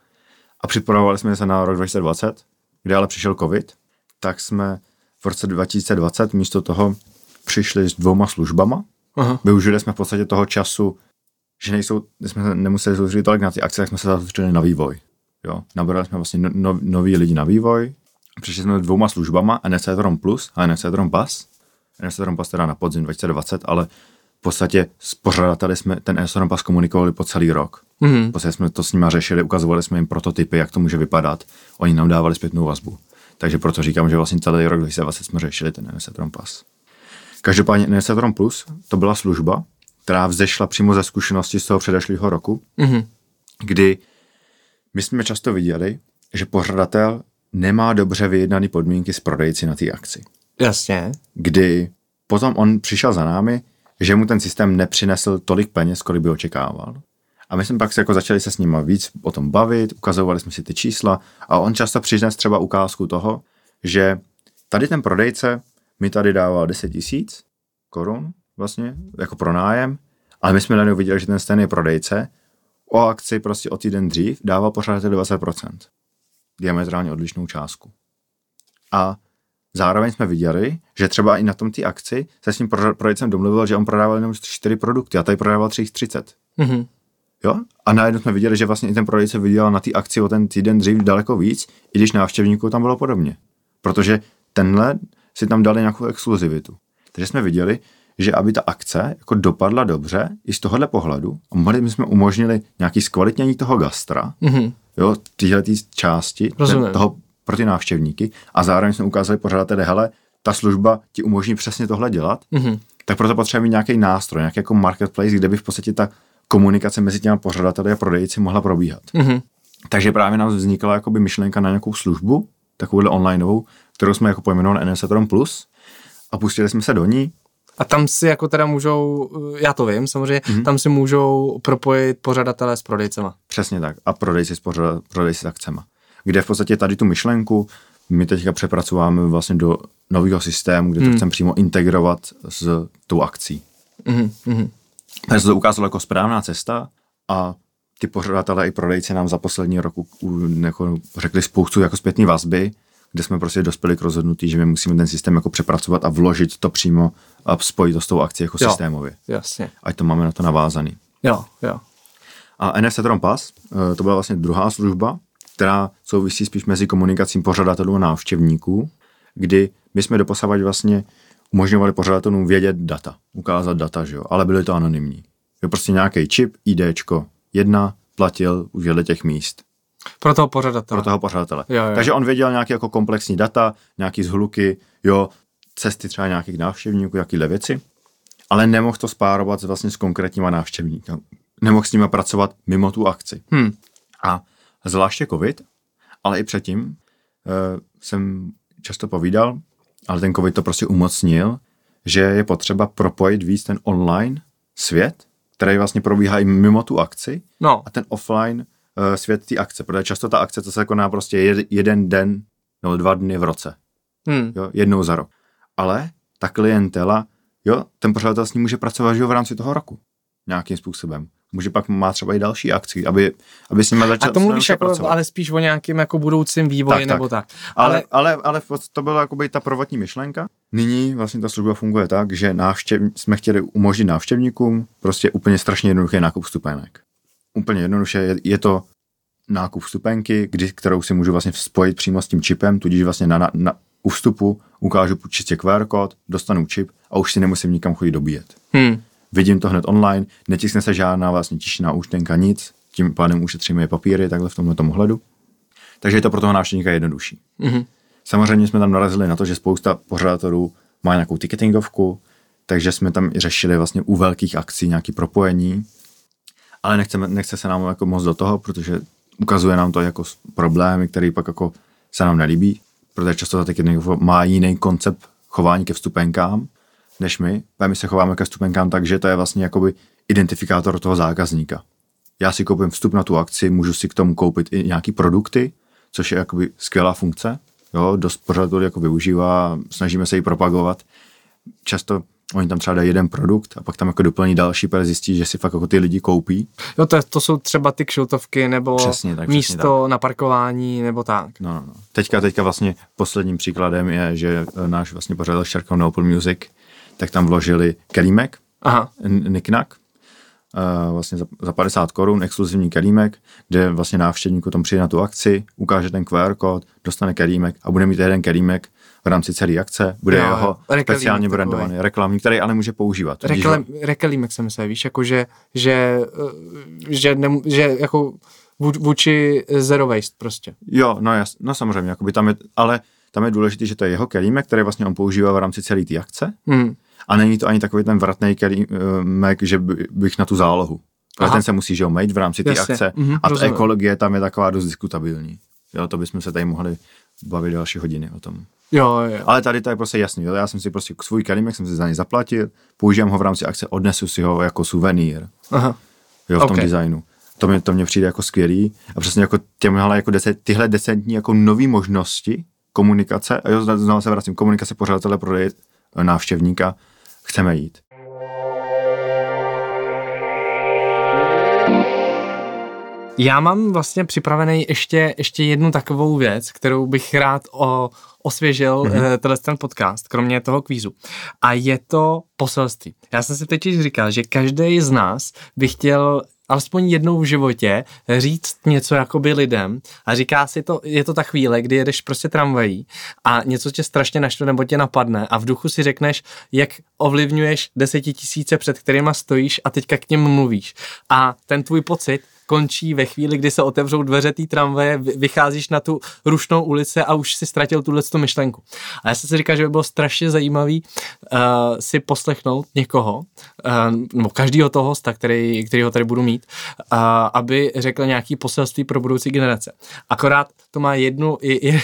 A připravovali jsme se na rok 2020, kde ale přišel covid, tak jsme v roce 2020 místo toho přišli s dvouma službama. Aha. Využili jsme v podstatě toho času, že nejsou, jsme nemuseli soustředit tolik na ty akce, tak jsme se zasoustředili na vývoj. Jo? Nabrali jsme vlastně no, no, nový lidi na vývoj, přišli jsme dvouma službama, NFCtron Plus a NFCtron Pass. NFCtron Pass teda na podzim 2020, ale v podstatě s pořadateli jsme ten Esoron Pass komunikovali po celý rok. Mm-hmm. Prostě jsme to s nimi řešili, ukazovali jsme jim prototypy, jak to může vypadat. Oni nám dávali zpětnou vazbu. Takže proto říkám, že vlastně celý rok 2020 jsme řešili ten Esetron Pass. Každopádně Esetron Plus to byla služba, která vzešla přímo ze zkušenosti z toho předešlého roku, mm-hmm. kdy my jsme často viděli, že pořadatel nemá dobře vyjednané podmínky s prodejci na té akci. Jasně. Kdy potom on přišel za námi, že mu ten systém nepřinesl tolik peněz, kolik by očekával. A my jsme pak se jako začali se s ním víc o tom bavit, ukazovali jsme si ty čísla a on často přines třeba ukázku toho, že tady ten prodejce mi tady dával 10 tisíc korun vlastně jako pro nájem, ale my jsme najednou viděli, že ten stejný prodejce o akci prostě o týden dřív dával pořád 20%. Diametrálně odlišnou částku. A Zároveň jsme viděli, že třeba i na tom té akci se s tím prodejcem domluvil, že on prodával jenom 4 produkty a tady prodával 30. Mm-hmm. Jo? A najednou jsme viděli, že vlastně i ten prodejce vydělal na té akci o ten týden dřív daleko víc, i když návštěvníků tam bylo podobně. Protože tenhle si tam dali nějakou exkluzivitu. Takže jsme viděli, že aby ta akce jako dopadla dobře i z tohohle pohledu, a mohli jsme umožnili nějaký zkvalitnění toho gastra, mm-hmm. jo, tyhle části, ten, toho pro ty návštěvníky a zároveň jsme ukázali pořadateli, hele, ta služba ti umožní přesně tohle dělat, mm-hmm. tak proto potřebujeme mít nějaký nástroj, nějaký jako marketplace, kde by v podstatě ta komunikace mezi těmi pořadateli a prodejci mohla probíhat. Mm-hmm. Takže právě nám vznikla jakoby myšlenka na nějakou službu, takovouhle onlineovou, kterou jsme jako pojmenovali NSetron Plus a pustili jsme se do ní. A tam si jako teda můžou, já to vím samozřejmě, mm-hmm. tam si můžou propojit pořadatelé s prodejcema. Přesně tak. A prodejci s, pořad, prodejci s akcema kde v podstatě tady tu myšlenku my teďka přepracováme vlastně do nového systému, kde to hmm. chceme přímo integrovat s tou akcí. Mm-hmm. Takže se to ukázalo jako správná cesta a ty pořadatelé i prodejci nám za poslední rok jako řekli spoustu jako zpětné vazby, kde jsme prostě dospěli k rozhodnutí, že my musíme ten systém jako přepracovat a vložit to přímo a spojit to s tou akcí jako jo, systémově. Jasně. Ať to máme na to navázaný. Jo, jo. A NFC Tron Pass, eh, to byla vlastně druhá služba, která souvisí spíš mezi komunikacím pořadatelů a návštěvníků, kdy my jsme doposavať vlastně umožňovali pořadatelům vědět data, ukázat data, že jo, ale byly to anonymní. Je prostě nějaký čip, IDčko, jedna, platil už vedle těch míst. Pro toho pořadatele. Pro toho pořadatele. Jo, jo. Takže on věděl nějaké jako komplexní data, nějaký zhluky, jo, cesty třeba nějakých návštěvníků, jakýhle věci, ale nemohl to spárovat vlastně s konkrétníma návštěvníky. Nemohl s nimi pracovat mimo tu akci. Hmm. A zvláště covid, ale i předtím uh, jsem často povídal, ale ten covid to prostě umocnil, že je potřeba propojit víc ten online svět, který vlastně probíhá i mimo tu akci no. a ten offline svět té akce, protože často ta akce to se koná prostě jed, jeden den nebo dva dny v roce. Hmm. Jo, jednou za rok. Ale ta klientela, jo, ten pořadatel s ní může pracovat jo, v rámci toho roku nějakým způsobem může pak má třeba i další akci, aby, aby s nimi začal A to mluvíš jako, ale spíš o nějakém jako budoucím vývoji tak, nebo tak. tak. Ale, ale, ale, ale to byla jako ta prvotní myšlenka. Nyní vlastně ta služba funguje tak, že návštěv, jsme chtěli umožnit návštěvníkům prostě úplně strašně jednoduchý nákup vstupenek. Úplně jednoduše je, je to nákup vstupenky, kdy, kterou si můžu vlastně spojit přímo s tím čipem, tudíž vlastně na, na, na u vstupu ukážu čistě QR kód, dostanu čip a už si nemusím nikam chodit dobíjet. Hmm vidím to hned online, netiskne se žádná vlastně tištěná účtenka, nic, tím pádem ušetříme je papíry, takhle v tomhle tomu hledu. Takže je to pro toho návštěvníka jednodušší. Mm-hmm. Samozřejmě jsme tam narazili na to, že spousta pořadatelů má nějakou ticketingovku, takže jsme tam i řešili vlastně u velkých akcí nějaké propojení, ale nechceme, nechce se nám jako moc do toho, protože ukazuje nám to jako problémy, které pak jako se nám nelíbí, protože často ta ticketingovka má jiný koncept chování ke vstupenkám než my. My se chováme ke vstupenkám tak, že to je vlastně jakoby identifikátor toho zákazníka. Já si koupím vstup na tu akci, můžu si k tomu koupit i nějaký produkty, což je jakoby skvělá funkce. Jo, dost pořád to jako využívá, snažíme se ji propagovat. Často oni tam třeba dají jeden produkt a pak tam jako doplní další, protože zjistí, že si fakt jako ty lidi koupí. Jo, to, to jsou třeba ty kšiltovky nebo přesně tak, místo přesně tak. na parkování nebo tak. No, no, no. Teďka, teďka vlastně posledním příkladem je, že náš vlastně pořadatel Šarkov Apple Music tak tam vložili kelímek, Aha. niknak, uh, vlastně za, za 50 korun, exkluzivní kelímek, kde vlastně návštěvník tam přijde na tu akci, ukáže ten QR kód, dostane kelímek a bude mít jeden kelímek v rámci celé akce, bude jo, jeho speciálně brandovaný, takový. reklamní, který ale může používat. Reklam, rekelímek se myslí, víš, jako že, že, že, ne, že jako vůči zero waste prostě. Jo, no jas, no samozřejmě, jakoby tam je, ale tam je důležité, že to je jeho kelímek, který vlastně on používá v rámci celé té akce. Hmm. A není to ani takový ten vratný kelímek, že bych na tu zálohu. Ale ten se musí že mít v rámci té akce. Mm-hmm, a ta ekologie tam je taková dost diskutabilní. Jo, to bychom se tady mohli bavit další hodiny o tom. Jo, jo. Ale tady to je prostě jasný. Jo? Já jsem si prostě svůj kelímek jsem si za něj zaplatil, používám ho v rámci akce, odnesu si ho jako suvenýr. Aha. Jo, v tom okay. designu. To mě, to mě přijde jako skvělý. A přesně jako, těmhle, jako deset, tyhle decentní jako nové možnosti komunikace, a jo, znovu se vracím, komunikace pořadatele, prodej návštěvníka, chceme jít. Já mám vlastně připravený ještě, ještě jednu takovou věc, kterou bych rád o, osvěžil mm-hmm. tenhle ten podcast, kromě toho kvízu. A je to poselství. Já jsem si teď říkal, že každý z nás by chtěl alespoň jednou v životě říct něco jakoby lidem a říká si to, je to ta chvíle, kdy jedeš prostě tramvají a něco tě strašně naštve nebo tě napadne a v duchu si řekneš, jak ovlivňuješ desetitisíce, před kterýma stojíš a teďka k něm mluvíš. A ten tvůj pocit končí ve chvíli, kdy se otevřou dveře té tramvaje, vycházíš na tu rušnou ulici a už si ztratil tuhle myšlenku. A já jsem si říkal, že by bylo strašně zajímavý uh, si poslechnout někoho, uh, nebo každýho toho hosta, který, který ho tady budu mít, uh, aby řekl nějaký poselství pro budoucí generace. Akorát to má jednu,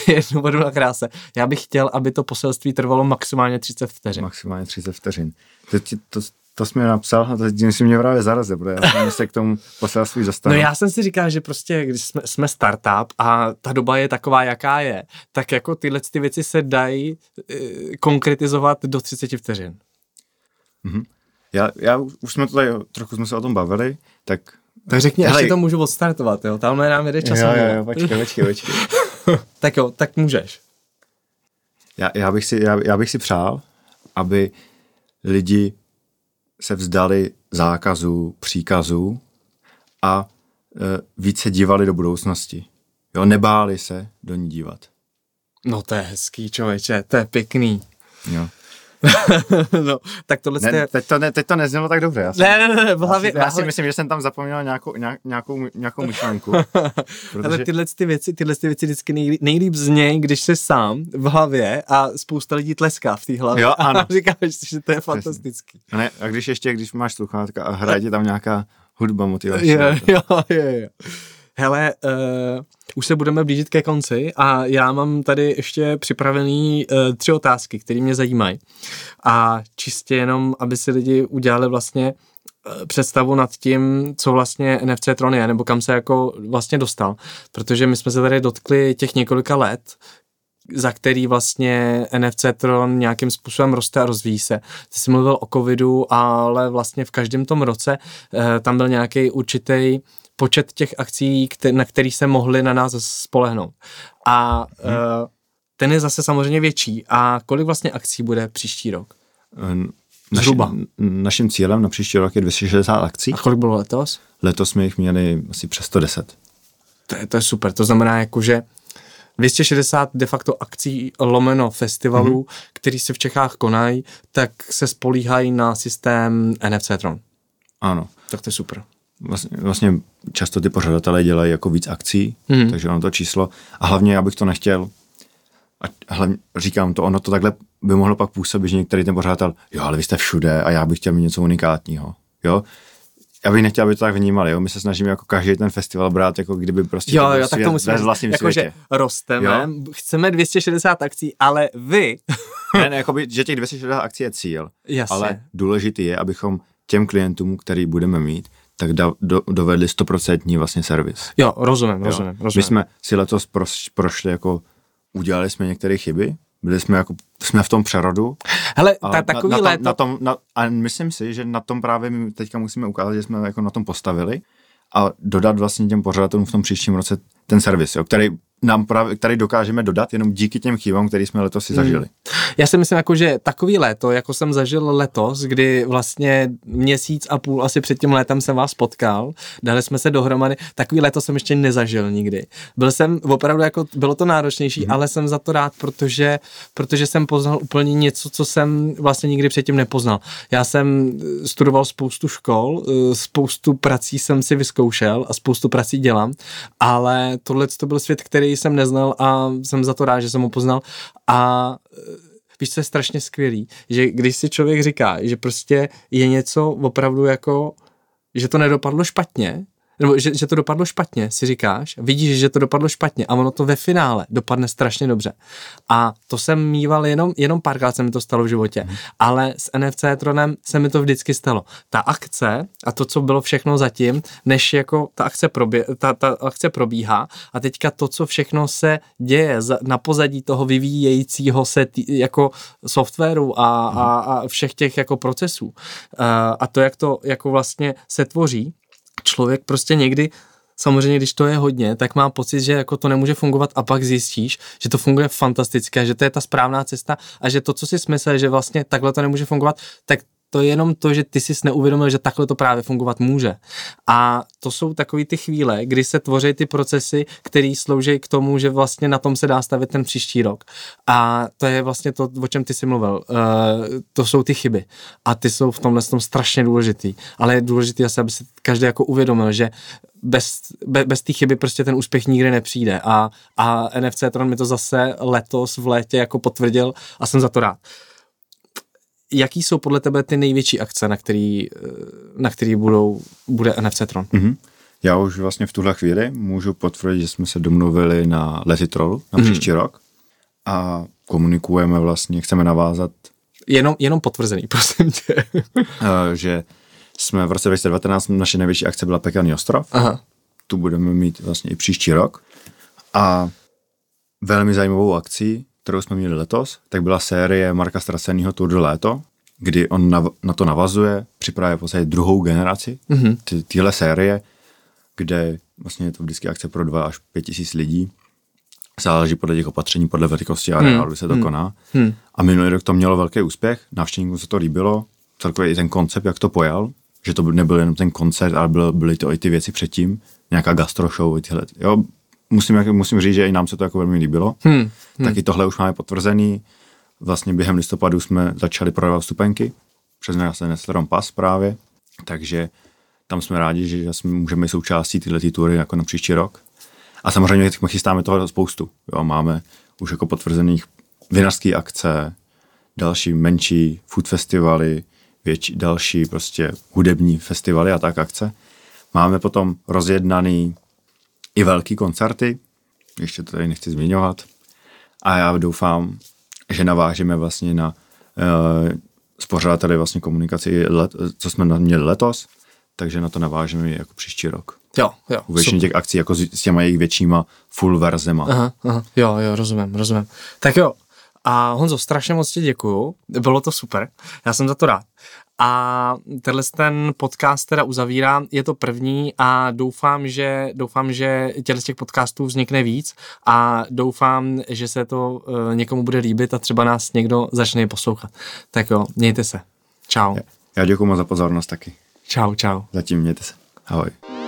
jednu vodu na kráse. Já bych chtěl, aby to poselství trvalo maximálně 30 vteřin. Maximálně 30 vteřin. To, to, to jsi mi napsal a teď si mě právě zarazil, protože já jsem se k tomu poselství dostanu. No já jsem si říkal, že prostě, když jsme, jsme startup a ta doba je taková, jaká je, tak jako tyhle ty věci se dají e, konkretizovat do 30 vteřin. Mm-hmm. Já, já už jsme tady, trochu jsme se o tom bavili, tak Tak řekni, až to můžu odstartovat, jo? Tamhle nám jede čas. Jo, jo, jo, počkej, počkej, počkej. tak jo, tak můžeš. Já, já, bych si, já, já bych si přál, aby lidi se vzdali zákazů, příkazů a e, více dívali do budoucnosti. Jo, nebáli se do ní dívat. No to je hezký, člověče, to je pěkný. Jo. no, tak tohle ne, jste... teď, to ne, teď to neznělo tak dobře. Já si, ne, ne, ne, v hlavě... Já si, já si myslím, že jsem tam zapomněl nějakou, nějakou, nějakou myšlenku. protože... Ale tyhle ty věci, tyhle ty věci vždycky nejlíp, nejlíp znějí, když jsi sám v hlavě a spousta lidí tleská v té hlavě. Jo, ano. A říkáš, že to je fantastický. A, ne, a když ještě, když máš sluchátka a hraje ti tam nějaká hudba motivační. Jo, jo, jo, jo. Hele, uh, už se budeme blížit ke konci a já mám tady ještě připravený uh, tři otázky, které mě zajímají. A čistě jenom, aby si lidi udělali vlastně uh, představu nad tím, co vlastně NFC Tron je, nebo kam se jako vlastně dostal. Protože my jsme se tady dotkli těch několika let, za který vlastně NFC Tron nějakým způsobem roste a rozvíjí se. Ty jsi mluvil o covidu, ale vlastně v každém tom roce eh, tam byl nějaký určitý počet těch akcí, na který se mohli na nás spolehnout. A hmm. ten je zase samozřejmě větší. A kolik vlastně akcí bude příští rok? Zhruba. Naši, naším cílem na příští rok je 260 akcí. A kolik bylo letos? Letos jsme jich měli asi přes 110. To je, to je super. To znamená, jako, že 260 de facto akcí lomeno festivalů, mm-hmm. který se v Čechách konají, tak se spolíhají na systém NFC Tron. Ano. Tak to je super vlastně, vlastně často ty pořadatelé dělají jako víc akcí, mm. takže ono to číslo, a hlavně já bych to nechtěl, a hlavně říkám to, ono to takhle by mohlo pak působit, že některý ten pořadatel, jo, ale vy jste všude a já bych chtěl mít něco unikátního, jo, já bych nechtěl, aby to tak vnímali, jo? My se snažíme jako každý ten festival brát, jako kdyby prostě jo, jo, tak to musíme, vlastním jako že rosteme, jo? chceme 260 akcí, ale vy... ne, ne, jakoby, že těch 260 akcí je cíl, Jasně. ale důležitý je, abychom těm klientům, který budeme mít, tak da, do, dovedli stoprocentní vlastně servis. Jo, rozumím, jo. rozumím, rozumím. My jsme si letos proš, prošli jako, udělali jsme některé chyby, byli jsme jako, jsme v tom přerodu. Hele, ta, takový na, na léto... Na tom, na, a myslím si, že na tom právě my teďka musíme ukázat, že jsme jako na tom postavili a dodat vlastně těm pořadatelům v tom příštím roce ten servis, jo, který nám právě, který dokážeme dodat jenom díky těm chybám, které jsme letos si hmm. zažili. Hmm. Já si myslím, jako, že takový léto, jako jsem zažil letos, kdy vlastně měsíc a půl asi před tím létem jsem vás potkal, dali jsme se dohromady, takový léto jsem ještě nezažil nikdy. Byl jsem opravdu jako, bylo to náročnější, hmm. ale jsem za to rád, protože, protože jsem poznal úplně něco, co jsem vlastně nikdy předtím nepoznal. Já jsem studoval spoustu škol, eh, spoustu prací jsem si vyzkoušel a spoustu prací dělám, ale tohle to byl svět, který jsem neznal a jsem za to rád, že jsem ho poznal. A e, víš, co je strašně skvělý, že když si člověk říká, že prostě je něco opravdu jako, že to nedopadlo špatně, nebo že, že to dopadlo špatně, si říkáš, vidíš, že to dopadlo špatně a ono to ve finále dopadne strašně dobře. A to jsem mýval jenom, jenom párkrát se mi to stalo v životě, mm. ale s NFC Tronem se mi to vždycky stalo. Ta akce a to, co bylo všechno zatím, než jako ta akce, probě, ta, ta akce probíhá a teďka to, co všechno se děje na pozadí toho vyvíjejícího se tý, jako softwaru a, mm. a, a všech těch jako procesů uh, a to, jak to jako vlastně se tvoří, člověk prostě někdy samozřejmě, když to je hodně, tak mám pocit, že jako to nemůže fungovat a pak zjistíš, že to funguje fantasticky, že to je ta správná cesta a že to, co si smyslel, že vlastně takhle to nemůže fungovat, tak to je jenom to, že ty jsi neuvědomil, že takhle to právě fungovat může. A to jsou takové ty chvíle, kdy se tvoří ty procesy, které slouží k tomu, že vlastně na tom se dá stavit ten příští rok. A to je vlastně to, o čem ty jsi mluvil. Uh, to jsou ty chyby. A ty jsou v tomhle tom strašně důležitý. Ale je důležitý asi, aby si každý jako uvědomil, že bez, be, bez té chyby prostě ten úspěch nikdy nepřijde. A, a NFC Tron mi to zase letos v létě jako potvrdil a jsem za to rád. Uh, jaký jsou podle tebe ty největší akce, na který, eh, na který budou, bude NFC Tron? Mm-hmm. Já už vlastně v tuhle chvíli můžu potvrdit, že jsme se domluvili na Letitrolu na mm-hmm. příští rok a komunikujeme vlastně, chceme navázat. Jenom, jenom potvrzený, prosím tě. Eh, že jsme v roce 2019, naše největší akce byla Pekelný ostrov. Aha. Tu budeme mít vlastně i příští rok. A velmi zajímavou akcí kterou jsme měli letos, tak byla série Marka Straceného Tour de Léto, kdy on na, na to navazuje, připravuje v podstatě druhou generaci mm-hmm. ty, tyhle série kde vlastně je to vždycky akce pro dva až pět tisíc lidí. Záleží podle těch opatření, podle velikosti areálu, hmm. se to hmm. koná. Hmm. A minulý rok to mělo velký úspěch, návštěvníkům se to líbilo, celkově i ten koncept, jak to pojal, že to nebyl jenom ten koncert, ale bylo, byly to i ty věci předtím, nějaká gastro show, tyhle. Jo, musím, musím říct, že i nám se to jako velmi líbilo. Hmm. Hmm. Taky tohle už máme potvrzený. Vlastně během listopadu jsme začali prodávat stupenky přes Neslerom Pas právě, takže tam jsme rádi, že jsme můžeme součástí tyhle tury jako na příští rok. A samozřejmě chystáme toho spoustu. Jo, máme už jako potvrzených vinařské akce, další menší food festivaly, větší, další prostě hudební festivaly a tak akce. Máme potom rozjednaný i velký koncerty, ještě to tady nechci zmiňovat. A já doufám, že navážeme vlastně na uh, spořadateli vlastně komunikaci, let, co jsme měli letos, takže na to navážeme jako příští rok. Jo, jo. U většiny těch akcí jako s, s těma jejich většíma full verzema. Aha, aha, jo, jo, rozumím, rozumím. Tak jo, a Honzo, strašně moc ti děkuju, bylo to super, já jsem za to rád. A tenhle ten podcast teda uzavírám, je to první a doufám, že, doufám, že těchto těch podcastů vznikne víc a doufám, že se to uh, někomu bude líbit a třeba nás někdo začne poslouchat. Tak jo, mějte se. Čau. Já děkuji moc za pozornost taky. Čau, čau. Zatím mějte se. Ahoj.